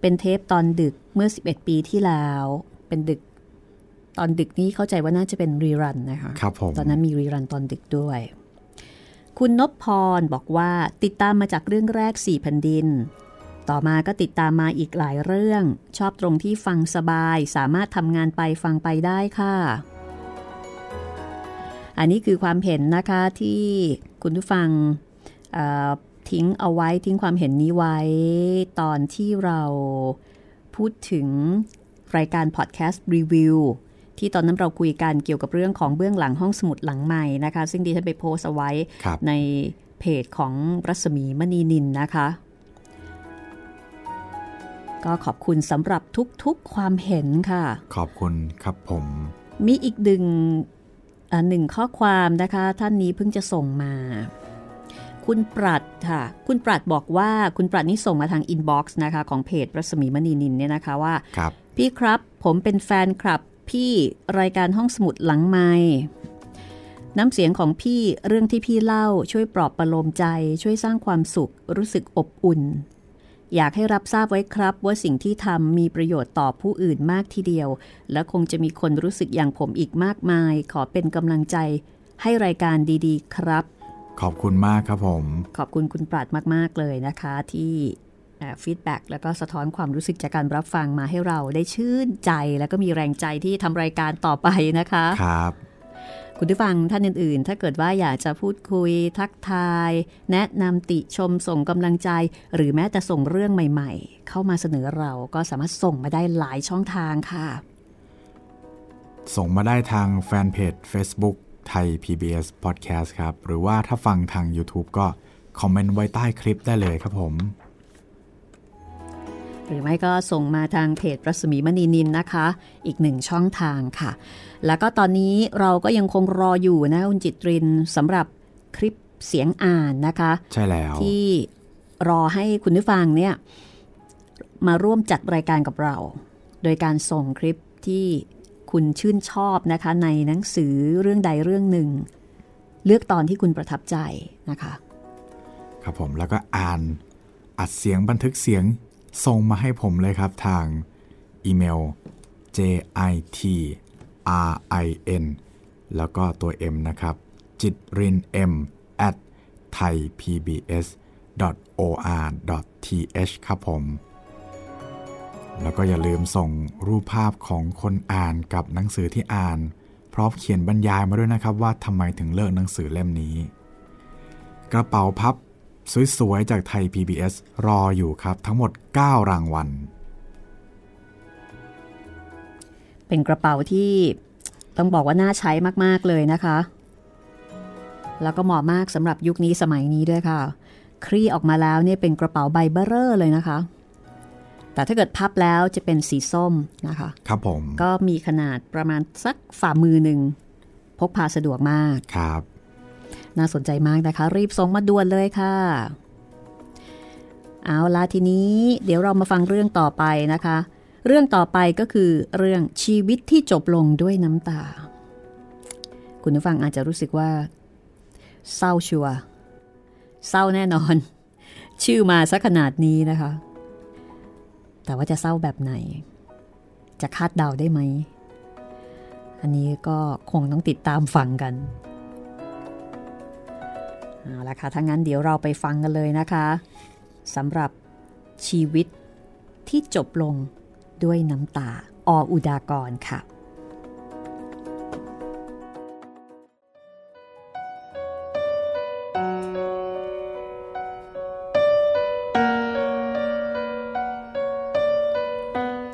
เป็นเทปตอนดึกเมื่อ 11 ปีที่แล้ว เป็นดึก ตอนดึกนี้เข้าใจว่าน่าจะเป็นรีรันนะคะครับผมตอนนั้นมีรีรันตอนดึกด้วย คุณนพพรบอกว่าติดตามมาจากเรื่องแรกสี่แผ่นดิน ต่อมาก็ติดตามมาอีกหลายเรื่อง ชอบตรงที่ฟังสบาย สามารถทำงานไปฟังไปได้ค่ะ อันนี้คือความเห็นนะคะที่คุณผู้ฟังเอ่อทิ้งเอาไว้ทิ้งความเห็นนี้ไว้ ตอนที่เราพูดถึงรายการพอดแคสต์รีวิว ที่ตอนนั้นเราคุยกันเกี่ยวกับเรื่องของเบื้องหลังห้องสมุดหลังใหม่นะคะ ซึ่งดิฉันไปโพสต์เอาไว้ครับในเพจของรัศมีมณีนินนะคะ ก็ขอบคุณสำหรับทุกๆความเห็นค่ะ ขอบคุณครับผม มีอีกหนึ่งอ่าหนึ่งข้อความนะคะ ท่านนี้เพิ่งจะส่งมา คุณปรัดค่ะ คุณปรัดบอกว่าคุณปรัดนี่ส่งมาทางอินบ็อกซ์นะคะ ของเพจรัศมีมณีนินเนี่ยนะคะว่าครับพี่ครับผมเป็นแฟนคลับ พี่รายการห้องสมุดหลังไม้น้ำเสียงของพี่เรื่องที่พี่เล่าช่วยปลอบประโลมใจ ช่วยสร้างความสุข รู้สึกอบอุ่น อยากให้รับทราบไว้ครับว่าสิ่งที่ทำมีประโยชน์ต่อผู้อื่นมากทีเดียว และคงจะมีคนรู้สึกอย่างผมอีกมากมาย ขอเป็นกำลังใจให้รายการดี ๆ ครับ ขอบคุณมากครับผม ขอบคุณคุณปราดมาก ๆ เลยนะคะ ที่ ฟีดแบ็กแล้วก็สะท้อนความรู้สึกจากการรับฟังมาให้เราได้ชื่นใจ แล้วก็มีแรงใจที่ทำรายการต่อไปนะคะครับคุณผู้ฟังท่านอื่นๆ ถ้าเกิดว่าอยากจะพูดคุยทักทาย แนะนำติชมส่งกำลังใจ หรือแม้แต่ส่งเรื่องใหม่ๆ เข้ามาเสนอเราก็สามารถส่งมาได้หลายช่องทางค่ะ ส่งมาได้ทางแฟนเพจ Facebook ไทย PBS Podcast ครับ หรือว่าถ้าฟังทาง YouTube ก็คอมเมนต์ไว้ใต้คลิปได้เลยครับผม หรือไม่ก็ส่งมาทางเพจรัศมีมณีนินนะคะ อีกหนึ่งช่องทางค่ะ แล้วก็ตอนนี้เราก็ยังคงรออยู่นะคุณจิตรินสำหรับคลิปเสียงอ่านนะคะ ใช่แล้ว ที่รอให้คุณผู้ฟังเนี่ยมาร่วมจัดรายการกับเรา โดยการส่งคลิปที่คุณชื่นชอบนะคะ ในหนังสือเรื่องใดเรื่องหนึ่ง เลือกตอนที่คุณประทับใจนะคะ ครับผมแล้วก็อ่านอัดเสียงบันทึกเสียง ส่งมาให้ผมเลยครับทางอีเมล j i t r i n แล้วก็ตัว m นะครับจิตริน m at thaipbs or th ครับผม แล้วก็อย่าลืมส่งรูปภาพของคนอ่านกับหนังสือที่อ่าน พร้อมเขียนบรรยายมาด้วยนะครับว่าทำไมถึงเลือกหนังสือเล่มนี้ กระเป๋าพับ สวยๆ จากไทย PBS รออยู่ครับ ทั้งหมด 9 รางวัล เป็นกระเป๋าที่ต้องบอกว่าน่าใช้มาก ๆ เลยนะคะ แล้วก็เหมาะมากสำหรับยุคนี้สมัยนี้ด้วยค่ะ คลี่ออกมาแล้วเนี่ยเป็นกระเป๋าใบเบอร์เรอร์เลยนะคะ แต่ถ้าเกิดพับแล้วจะเป็นสีส้มนะคะ ครับผม ก็มีขนาดประมาณสักฝ่ามือหนึ่ง พกพาสะดวกมาก ครับ น่าสนใจมากนะคะ รีบส่งมาด่วนเลยค่ะ เอาละทีนี้เดี๋ยวเรามาฟังเรื่องต่อไปนะคะ เรื่องต่อไปก็คือเรื่องชีวิตที่จบลงด้วยน้ำตา คุณผู้ฟังอาจจะรู้สึกว่า เศร้าชัวร์เศร้าแน่นอน ชื่อมาซะขนาดนี้นะคะ แต่ว่าจะเศร้าแบบไหน จะคาดเดาได้ไหมอันนี้ก็คงต้องติดตามฟังกัน เอาละค่ะถ้างั้นเดี๋ยวเราไปฟังกันเลยนะคะสำหรับชีวิตที่จบลงด้วยน้ำตาออุดากรค่ะ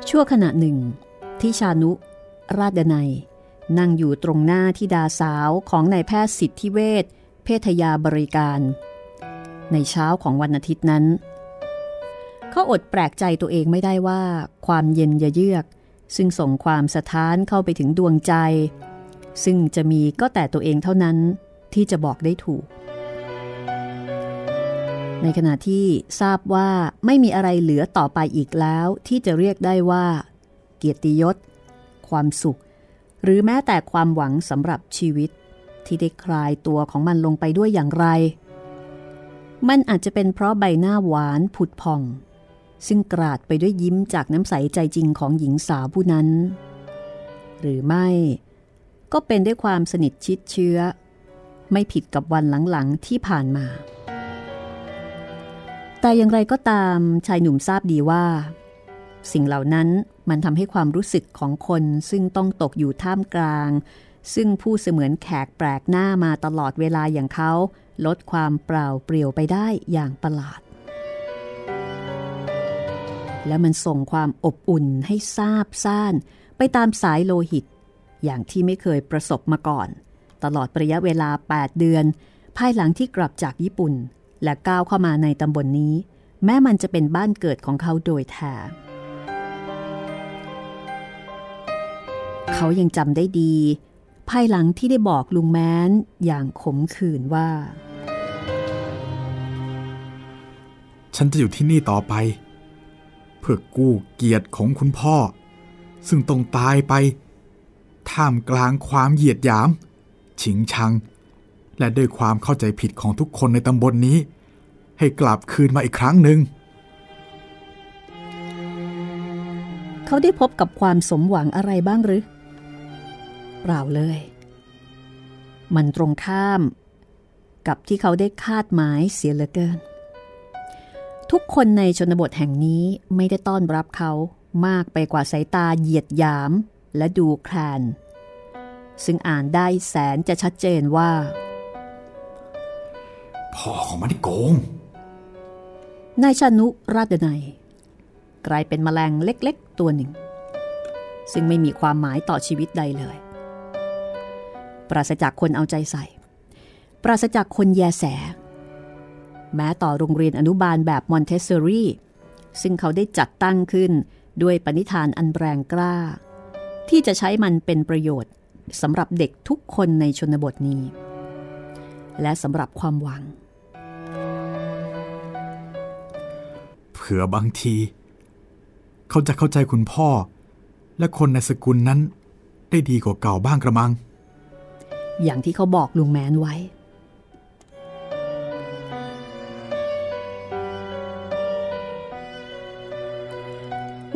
ชั่วขณะหนึ่ง ที่ชานุ ราชดนัย นั่งอยู่ตรงหน้าที่ดาสาวของนายแพทย์สิทธิเวช เพทยาบริการ ในเช้าของวันอาทิตย์นั้น เขาอดแปลกใจตัวเองไม่ได้ว่า ความเย็นยะเยือก ซึ่งส่งความสะท้านเข้าไปถึงดวงใจ ซึ่งจะมีก็แต่ตัวเองเท่านั้นที่จะบอกได้ถูก ในขณะที่ทราบว่าไม่มีอะไรเหลือต่อไปอีกแล้ว ที่จะเรียกได้ว่า เกียรติยศ ความสุข หรือแม้แต่ความหวังสำหรับชีวิต ที่ได้คลายตัวของมันลงไปด้วยอย่างไร มันอาจจะเป็นเพราะใบหน้าหวานผุดพอง ซึ่งกราดไปด้วยยิ้มจากน้ำใสใจจริงของหญิงสาวผู้นั้น หรือไม่ ก็เป็นด้วยความสนิทชิดเชื้อ ไม่ผิดกับวันหลังๆที่ผ่านมา แต่อย่างไรก็ตามชายหนุ่มทราบดีว่า สิ่งเหล่านั้นมันทำให้ความรู้สึกของคนซึ่งต้องตกอยู่ท่ามกลาง ซึ่งผู้เสมือนแขกแปลกหน้ามาตลอดเวลาอย่างเขา ลดความเปล่าเปลี่ยวไปได้อย่างประหลาด และมันส่งความอบอุ่นให้ซาบซ่าน ไปตามสายโลหิต อย่างที่ไม่เคยประสบมาก่อน ตลอดระยะเวลา 8 เดือน ภายหลังที่กลับจากญี่ปุ่น และก้าวเข้ามาในตำบลนนี้ แม้มันจะเป็นบ้านเกิดของเขาโดยแท้เขายังจำได้ดี ภายหลังที่ได้บอกลุงแม้นอย่างขมขื่นว่า ฉันจะอยู่ที่นี่ต่อไป เพื่อกู้เกียรติของคุณพ่อ ซึ่งต้องตายไป ท่ามกลางความเหยียดหยามชิงชัง และด้วยความเข้าใจผิดของทุกคนในตำบลนนี้ ให้กลับคืนมาอีกครั้งหนึ่งเขาได้พบกับความสมหวังอะไรบ้างหรือ เปล่าเลย มันตรงข้ามกับที่เขาได้คาดหมายเสียเหลือเกิน ทุกคนในชนบทแห่งนี้ไม่ได้ต้อนรับเขามากไปกว่าสายตาเหยียดหยามและดูแคลน ซึ่งอ่านได้แสนจะชัดเจนว่า พ่อของมันที่โกง นายชานุราชนัยกลายเป็นแมลงเล็กๆตัวหนึ่ง ซึ่งไม่มีความหมายต่อชีวิตใดเลย ปราศจากคนเอาใจใส่ ปราศจากคนแยแส แม้ต่อโรงเรียนอนุบาลแบบมอนเทสซอรี่ซึ่งเขาได้จัดตั้งขึ้นด้วยปณิธานอันแรงกล้า ที่จะใช้มันเป็นประโยชน์สำหรับเด็กทุกคนในชนบทนี้ และสำหรับความหวัง เผื่อบางที เขาจะเข้าใจคุณพ่อ และคนในสกุลนั้นได้ดีกว่าเก่าบ้างกระมัง อย่างที่เขาบอกลุงแมนไว้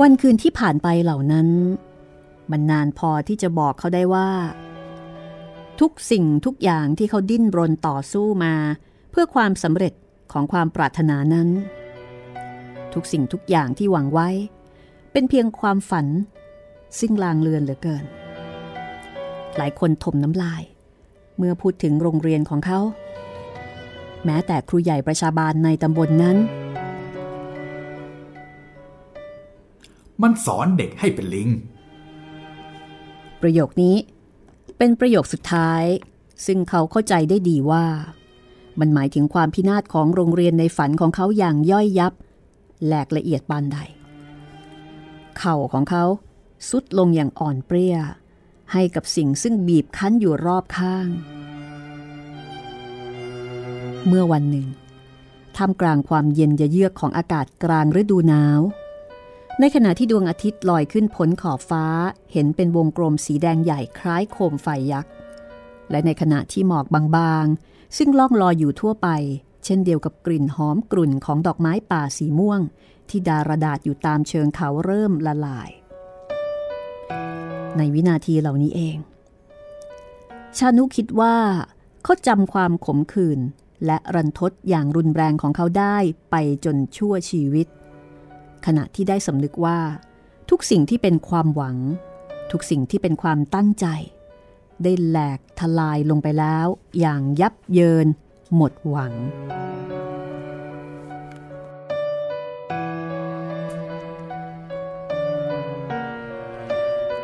วันคืนที่ผ่านไปเหล่านั้น มันนานพอที่จะบอกเขาได้ว่า ทุกสิ่งทุกอย่างที่เขาดิ้นรนต่อสู้มา เพื่อความสำเร็จของความปรารถนานั้น ทุกสิ่งทุกอย่างที่หวังไว้ เป็นเพียงความฝันซึ่งลางเลือนเหลือเกิน หลายคนถมน้ำลาย เมื่อพูดถึงโรงเรียนของเขา แม้แต่ครูใหญ่ประชาบาลในตำบลนนั้น มันสอนเด็กให้เป็นลิง ประโยคนี้เป็นประโยคสุดท้าย ซึ่งเขาเข้าใจได้ดีว่า มันหมายถึงความพินาศของโรงเรียนในฝันของเขาอย่างย่อยยับแหลกละเอียดปานใด เข่าของเขาสุดลงอย่างอ่อนเปรี้ย ให้กับสิ่งซึ่งบีบคั้นอยู่รอบข้าง เมื่อวันหนึ่งท่ามกลางความเย็นเยือกของอากาศกลางฤดูหนาว ในขณะที่ดวงอาทิตย์ลอยขึ้นพ้นขอบฟ้าเห็นเป็นวงกลมสีแดงใหญ่คล้ายโคมไฟยักษ์ และในขณะที่หมอกบางๆ ซึ่งล่องลอยอยู่ทั่วไป เช่นเดียวกับกลิ่นหอมกลุ่นของดอกไม้ป่าสีม่วง ที่ดารดาษอยู่ตามเชิงเขาเริ่มละลาย ในวินาทีเหล่านี้เอง ชานุคิดว่าเขาจำความขมขื่นและรันทดอย่างรุนแรงของเขาได้ไปจนชั่วชีวิต ขณะที่ได้สำนึกว่า ทุกสิ่งที่เป็นความหวัง ทุกสิ่งที่เป็นความตั้งใจ ได้แหลกทลายลงไปแล้ว อย่างยับเยิน หมดหวัง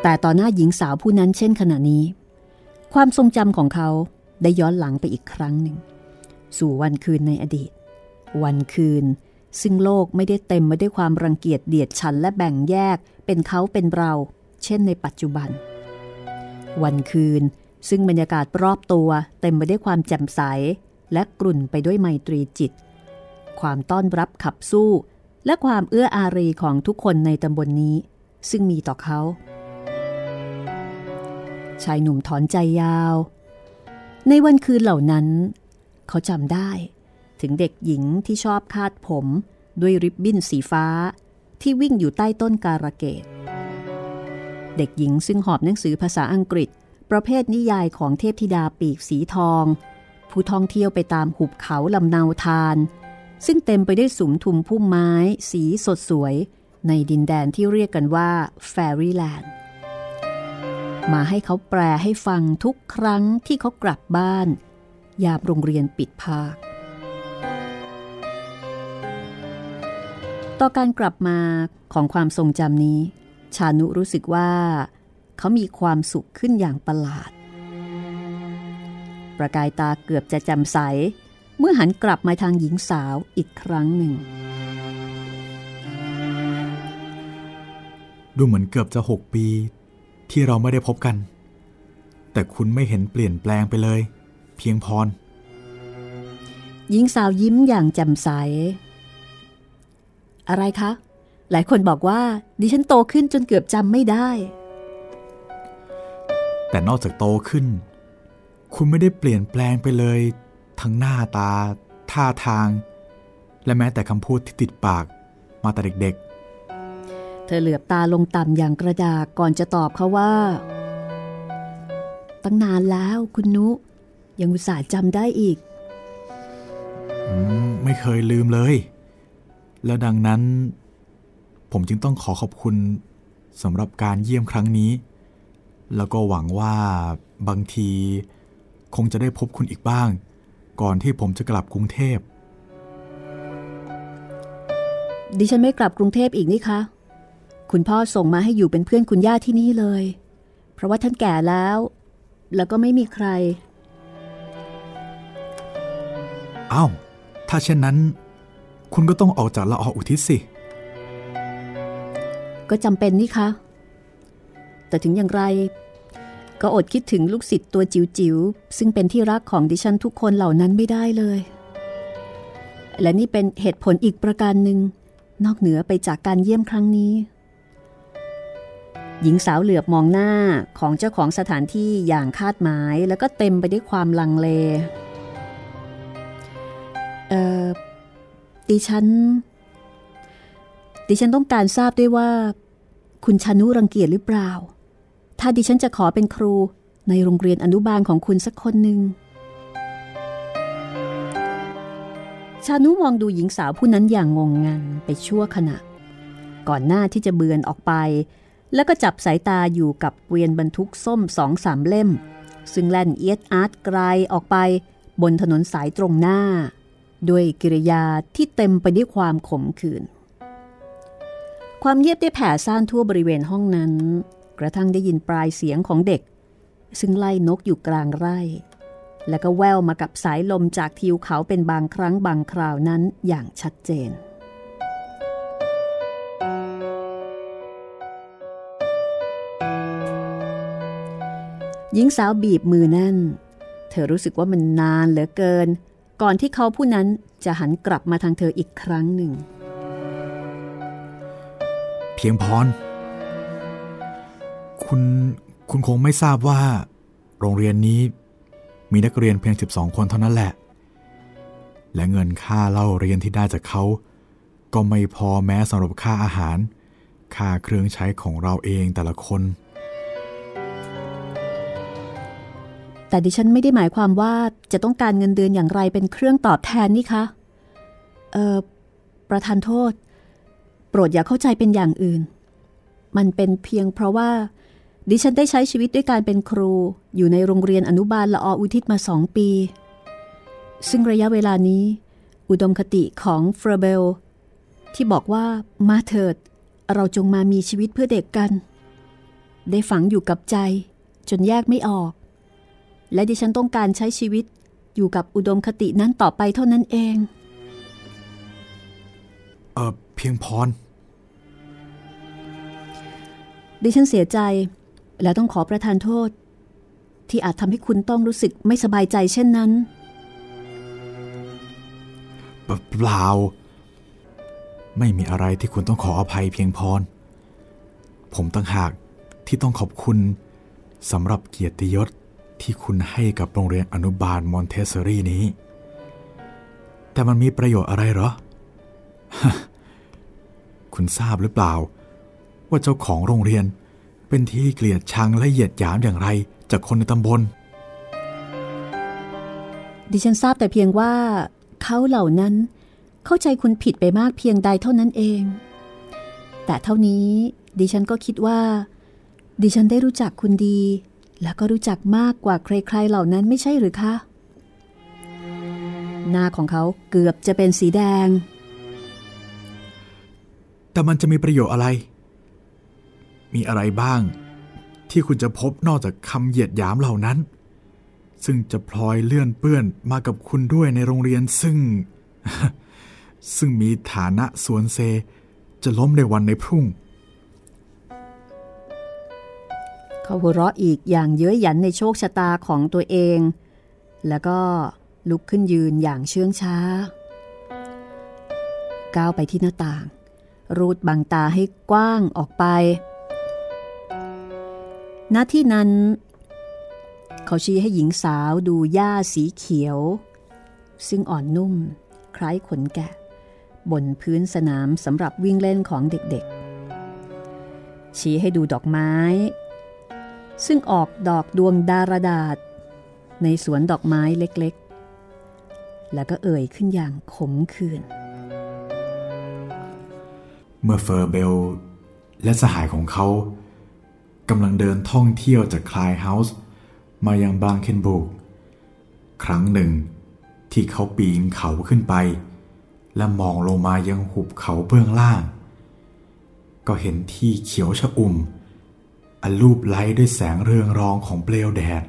แต่ต่อหน้าหญิงสาวผู้นั้นเช่นขณะนี้ ความทรงจำของเขาได้ย้อนหลังไปอีกครั้งหนึ่ง สู่วันคืนในอดีต วันคืน ซึ่งโลกไม่ได้เต็มไปด้วยความรังเกียจเดียดฉันและแบ่งแยกเป็นเขาเป็นเรา เช่นในปัจจุบัน วันคืน ซึ่งบรรยากาศรอบตัวเต็มไปด้วยความแจ่มใส และกลุ่นไปด้วยไมตรีจิต ความต้อนรับขับสู้ และความเอื้ออารีของทุกคนในตำบลนนี้ ซึ่งมีต่อเขา ชายหนุ่มถอนใจยาว ในวันคืนเหล่านั้น เขาจำได้ ถึงเด็กหญิงที่ชอบคาดผม ด้วยริบบิ้นสีฟ้า ที่วิ่งอยู่ใต้ต้นการะเกดเด็กหญิงซึ่งหอบหนังสือภาษาอังกฤษ ประเภทนิยายของเทพธิดาปีกสีทอง ผู้ท่องเที่ยวไปตามหุบเขาลำนาวทาน ซึ่งเต็มไปได้วยสุมทุมพุ่มไม้ สีสดสวย ในดินแดนที่เรียกกันว่าแฟรี่แลนด์ มาให้เขาแปลให้ฟังทุกครั้งที่เขากลับบ้าน ยามโรงเรียนปิดภาค ต่อการกลับมาของความทรงจำนี้ ชานุรู้สึกว่า เขามีความสุขขึ้นอย่างประหลาด ประกายตาเกือบจะจำใส เมื่อหันกลับมาทางหญิงสาวอีกครั้งหนึ่ง ดูเหมือนเกือบจะหกปี ที่เราไม่ได้พบกัน แต่คุณไม่เห็นเปลี่ยนแปลงไปเลย เพียงพร หญิงสาวยิ้มอย่างแจ่มใส อะไรคะ หลายคนบอกว่า ดิฉันโตขึ้นจนเกือบจำไม่ได้ แต่นอกจากโตขึ้น คุณไม่ได้เปลี่ยนแปลงไปเลย ทั้งหน้าตา ท่าทาง และแม้แต่คำพูดที่ติดปากมาแต่เด็กๆเธอเหลือบตาลงต่ำอย่างกระดาษก่อนจะตอบเขาว่า ตั้งนานแล้วคุณนุ ยังอุตส่าห์จำได้อีกอไม่เคยลืมเลย แล้วดังนั้น ผมจึงต้องขอขอบคุณสำหรับการเยี่ยมครั้งนี้ แล้วก็หวังว่าบางที คงจะได้พบคุณอีกบ้าง ก่อนที่ผมจะกลับกรุงเทพดิฉันไม่กลับกรุงเทพอีกนี่คะ คุณพ่อส่งมาให้อยู่เป็นเพื่อนคุณย่าที่นี่เลย เพราะว่าท่านแก่แล้ว แล้วก็ไม่มีใครอา้าวถ้าเช่นนั้น คุณก็ต้องออกจากละอออุทิศสิ ก็จำเป็นนี่คะแต่ถึงอย่างไร ก็อดคิดถึงลูกศิษย์ตัวจิ๋วๆ ซึ่งเป็นที่รักของดิฉันทุกคนเหล่านั้นไม่ได้เลย และนี่เป็นเหตุผลอีกประการหนึ่งนอกเหนือไปจากการเยี่ยมครั้งนี้ หญิงสาวเหลือบมองหน้าของเจ้าของสถานที่อย่างคาดหมายแล้วก็เต็มไปด้วยความลังเล เอ่อดิฉัน ดิฉันต้องการทราบด้วยว่า คุณชานุรังเกียจหรือเปล่า ถ้าดิฉันจะขอเป็นครูในโรงเรียนอนุบาลของคุณสักคนหนึ่งชานุมองดูหญิงสาวผู้นั้นอย่างงงงันไปชั่วขณะ ก่อนหน้าที่จะเบือนออกไป แล้วก็จับสายตาอยู่กับเวียนบรรทุกส้มสองสามเล่ม ซึ่งแล่นเอียดอาร์ตไกลออกไปบนถนนสายตรงหน้า ด้วยกิริยาที่เต็มไปด้วยความขมขื่นความเงียบได้แผ่ซ่านทั่วบริเวณห้องนั้น กระทั่งได้ยินปลายเสียงของเด็ก ซึ่งไล่นกอยู่กลางไร่ และก็แววมากับสายลมจากทิวเขาเป็นบางครั้งบางคราวนั้นอย่างชัดเจน หญิงสาวบีบมือแน่น เธอรู้สึกว่ามันนานเหลือเกิน ก่อนที่เขาผู้นั้นจะหันกลับมาทางเธออีกครั้งหนึ่ง เพียงพร คุณคุณคงไม่ทราบว่า โรงเรียนนี้มีนักเรียนเพียง 12 คนเท่านั้นแหละ และเงินค่าเล่าเรียนที่ได้จากเขา ก็ไม่พอแม้สำหรับค่าอาหาร ค่าเครื่องใช้ของเราเองแต่ละคน แต่ดิฉันไม่ได้หมายความว่าจะต้องการเงินเดือนอย่างไรเป็นเครื่องตอบแทนนี่คะ เอ่อประธานโทษ โปรดอย่าเข้าใจเป็นอย่างอื่น มันเป็นเพียงเพราะว่า ดิฉันได้ใช้ชีวิตด้วยการเป็นครู อยู่ในโรงเรียนอนุบาลละออุทิศมาสองปี ซึ่งระยะเวลานี้ อุดมคติของเฟรเบลที่บอกว่ามาเถิด เราจงมามีชีวิตเพื่อเด็กกัน ได้ฝังอยู่กับใจ จนแยกไม่ออก และดิฉันต้องการใช้ชีวิตอยู่กับอุดมคตินั้นต่อไปเท่านั้นเอง เออเพียงพร ดิฉันเสียใจ และต้องขอประทานโทษ ที่อาจทำให้คุณต้องรู้สึกไม่สบายใจเช่นนั้น เปล่า ไม่มีอะไรที่คุณต้องขออภัยเพียงพร ผมตั้งหากที่ต้องขอบคุณสำหรับเกียรติยศ ที่คุณให้กับโรงเรียนอนุบาลมอนเทสซอรี่นี้ แต่มันมีประโยชน์อะไรหรอ คุณทราบหรือเปล่า ว่าเจ้าของโรงเรียนเป็นที่เกลียดชังและเหยียดหยามอย่างไรจากคนในตำบล ดิฉันทราบแต่เพียงว่าเขาเหล่านั้นเข้าใจคุณผิดไปมากเพียงใดเท่านั้นเอง แต่เท่านี้ดิฉันก็คิดว่า ดิฉันได้รู้จักคุณดี แล้วก็รู้จักมากกว่าใครๆเหล่านั้นไม่ใช่หรือคะ หน้าของเขาเกือบจะเป็นสีแดง แต่มันจะมีประโยชน์อะไร มีอะไรบ้าง ที่คุณจะพบนอกจากคำเหยียดหยามเหล่านั้น ซึ่งจะพลอยเลื่อนเปื้อนมากับคุณด้วยในโรงเรียนซึ่ง ซึ่งมีฐานะสวนเซ จะล้มในวันในพรุ่ง เขาหัวเราะอีกอย่างเย้ยหยันในโชคชะตาของตัวเอง แล้วก็ลุกขึ้นยืนอย่างเชื่องช้า ก้าวไปที่หน้าต่าง รูดบังตาให้กว้างออกไป ณ ที่นั้น เขาชี้ให้หญิงสาวดูหญ้าสีเขียว ซึ่งอ่อนนุ่ม คล้ายขนแกะ บนพื้นสนามสำหรับวิ่งเล่นของเด็กๆ ชี้ให้ดูดอกไม้ ซึ่งออกดอกดวงดารดาษ ในสวนดอกไม้เล็กๆ แล้วก็เอ่ยขึ้นอย่างขมขื่นเมื่อเฟอร์เบล และสหายของเขากำลังเดินท่องเที่ยวจากคลายเฮาส์มายังบางเคนบุกครั้งหนึ่งที่เขาปีนเขาขึ้นไป และมองลงมายังหุบเขาเบื้องล่าง ก็เห็นที่เขียวชะอุ่ม อันรูปไล้ด้วยแสงเรืองรองของเปลวแดด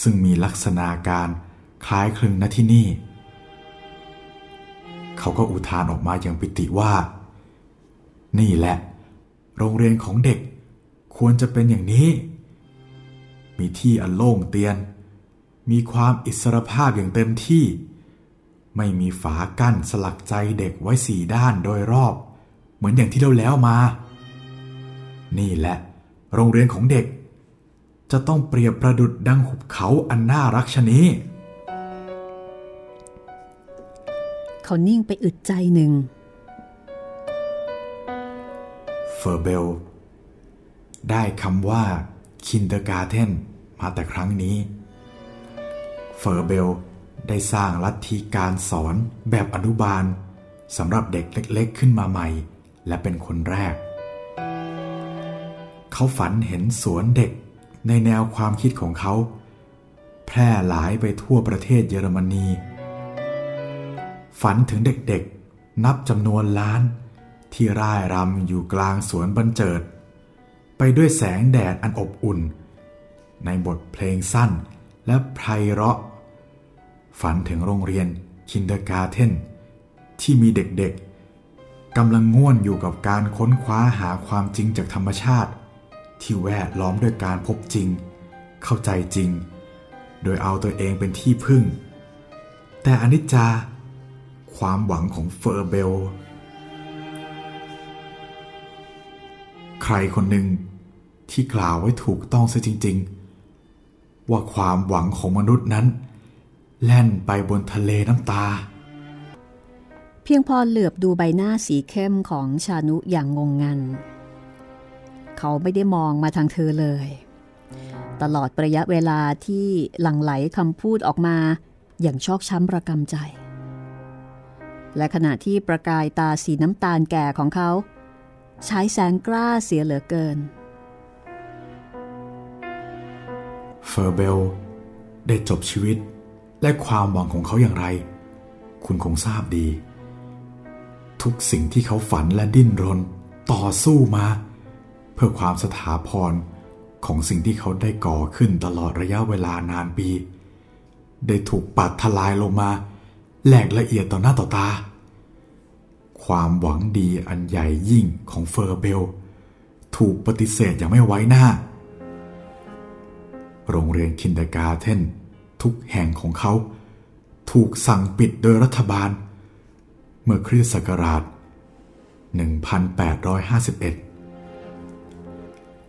ซึ่งมีลักษณะการคล้ายคลึงณที่นี่ เขาก็อุทานออกมาอย่างปิติว่า นี่แหละ โรงเรียนของเด็กควรจะเป็นอย่างนี้ มีที่อันโล่งเตียน มีความอิสรภาพอย่างเต็มที่ ไม่มีฝากั้นสลักใจเด็กไว้สี่ด้านโดยรอบ เหมือนอย่างที่เราแล้วมา นี่แหละ โรงเรียนของเด็ก จะต้องเปรียบประดุดดังหุบเขาอันน่ารักชะนี้ เขานิ่งไปอึดใจหนึ่ง เฟอร์เบล ได้คำว่า kindergarten มาแต่ครั้งนี้ เฟอร์เบลได้สร้างลัทธิการสอนแบบอนุบาลสำหรับเด็กเล็กๆขึ้นมาใหม่ และเป็นคนแรก เขาฝันเห็นสวนเด็กในแนวความคิดของเขา แพร่หลายไปทั่วประเทศเยอรมนี ฝันถึงเด็กๆ นับจำนวนล้าน ที่ร่ายรำอยู่กลางสวนบรรเจิด ไปด้วยแสงแดดอันอบอุ่น ในบทเพลงสั้นและไพเราะ ฝันถึงโรงเรียน kindergarten ที่มีเด็กๆกำลังง่วนอยู่กับการค้นคว้าหาความจริงจากธรรมชาติ ที่แวดล้อมด้วยการพบจริง เข้าใจจริง โดยเอาตัวเองเป็นที่พึ่ง แต่อนิจจา ความหวังของเฟอร์เบล ใครคนหนึ่งที่กล่าวไว้ถูกต้องซะจริง ๆ ว่าความหวังของมนุษย์นั้น แล่นไปบนทะเลน้ำตา เพียงพอเหลือบดูใบหน้าสีเข้มของชานุอย่างงงงัน เขาไม่ได้มองมาทางเธอเลย ตลอดระยะเวลาที่หลั่งไหลคำพูดออกมาอย่างชอกช้ำระกำใจ และขณะที่ประกายตาสีน้ำตาลแก่ของเขา ใช้แสงกล้าเสียเหลือเกิน เฟอร์เบล ได้จบชีวิตและความหวังของเขาอย่างไร คุณคงทราบดี ทุกสิ่งที่เขาฝันและดิ้นรน ต่อสู้มา พื่อความสถาพรของสิ่งที่เขาได้ก่อขึ้นตลอดระยะเวลานานปี ได้ถูกปัดทลายลงมาแหลกละเอียดต่อหน้าต่อตา ความหวังดีอันใหญ่ยิ่งของเฟอร์เบล ถูกปฏิเสธอย่างไม่ไว้หน้า โรงเรียนคินเดการเทนทุกแห่งของเขา ถูกสั่งปิดโดยรัฐบาล เมื่อคริสต์ศักราช 1851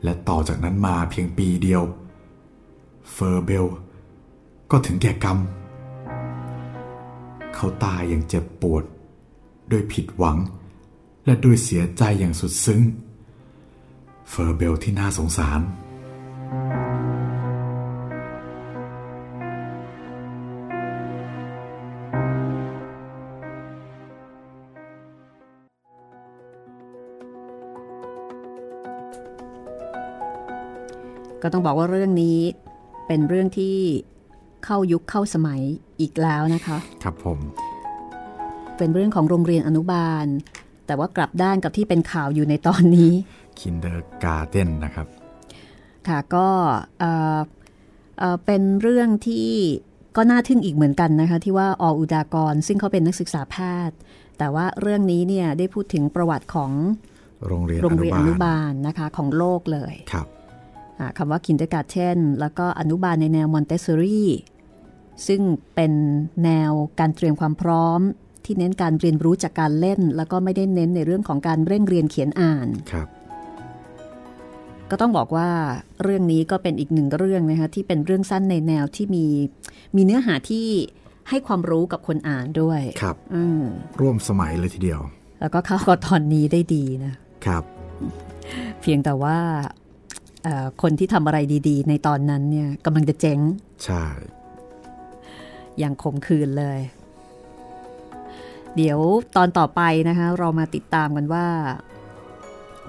และต่อจากนั้นมาเพียงปีเดียว เฟอร์เบล ก็ถึงแก่กรรม เขาตายอย่างเจ็บปวด ด้วยผิดหวัง และด้วยเสียใจอย่างสุดซึ้ง เฟอร์เบลที่น่าสงสาร ก็ต้องบอกว่าเรื่องนี้เป็นเรื่องที่เข้ายุคเข้าสมัยอีกแล้วนะคะ ครับผม เป็นเรื่องของโรงเรียนอนุบาล แต่ว่ากลับด้านกับที่เป็นข่าวอยู่ในตอนนี้ kindergarten นะครับ ค่ะก็เอ่อเอ่อเป็นเรื่องที่ก็น่าทึ่งอีกเหมือนกันนะคะ ที่ว่าอ.อุดากร ซึ่งเขาเป็นนักศึกษาแพทย์ แต่ว่าเรื่องนี้เนี่ยได้พูดถึงประวัติของโรงเรียนโรงเรียนอนุบาบาลนะคะของโลกเลยลครับ อ่าคำว่า kindergarten แล้วก็อนุบาลในแนว Montessori ซึ่งเป็นแนวการเตรียมความพร้อม ที่เน้นการเรียนรู้จากการเล่น แล้วก็ไม่ได้เน้นในเรื่องของการเร่งเรียนเขียนอ่านครับ ก็ต้องบอกว่าเรื่องนี้ก็เป็นอีกหนึ่งเรื่องนะคะที่เป็นเรื่องสั้นในแนวที่มีมีเนื้อหาที่ให้ความรู้กับคนอ่านด้วยครับอืมร่วมสมัยเลยทีเดียว แล้วก็เข้ากับตอนนี้ได้ดีนะครับ เพียงแต่ว่าเอ่อ คนที่ทำอะไรดีๆ ในตอนนั้นเนี่ยกำลังจะเจ๊ง ใช่ อย่างขมคืนเลย เดี๋ยวตอนต่อไปนะคะเรามาติดตามกันว่า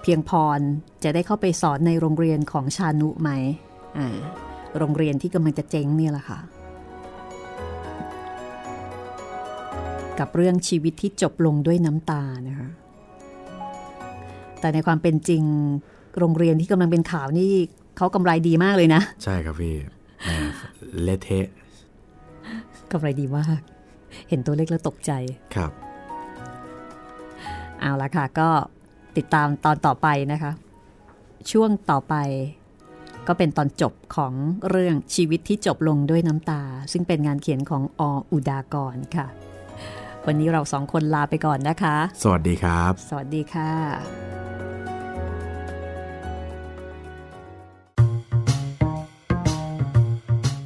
เพียงพรจะได้เข้าไปสอนในโรงเรียนของชานุไหมอ่าโรงเรียนที่กำลังจะเจ๊งเนี่ยแหละค่ะ กับเรื่องชีวิตที่จบลงด้วยน้ำตานะคะแต่ในความเป็นจริง โรงเรียนที่กำลังเป็นข่าวนี่เขากำไรดีมากเลยนะ ใช่ครับพี่แหมเละเทะกำไรดีมาก เห็นตัวเลขแล้วตกใจครับ เอาละค่ะ ก็ติดตามตอนต่อไปนะคะ ช่วงต่อไปก็เป็นตอนจบของเรื่องชีวิตที่จบลงด้วยน้ำตา ซึ่งเป็นงานเขียนของออุดากรค่ะ วันนี้เราสองคนลาไปก่อนนะคะ สวัสดีครับ สวัสดีค่ะ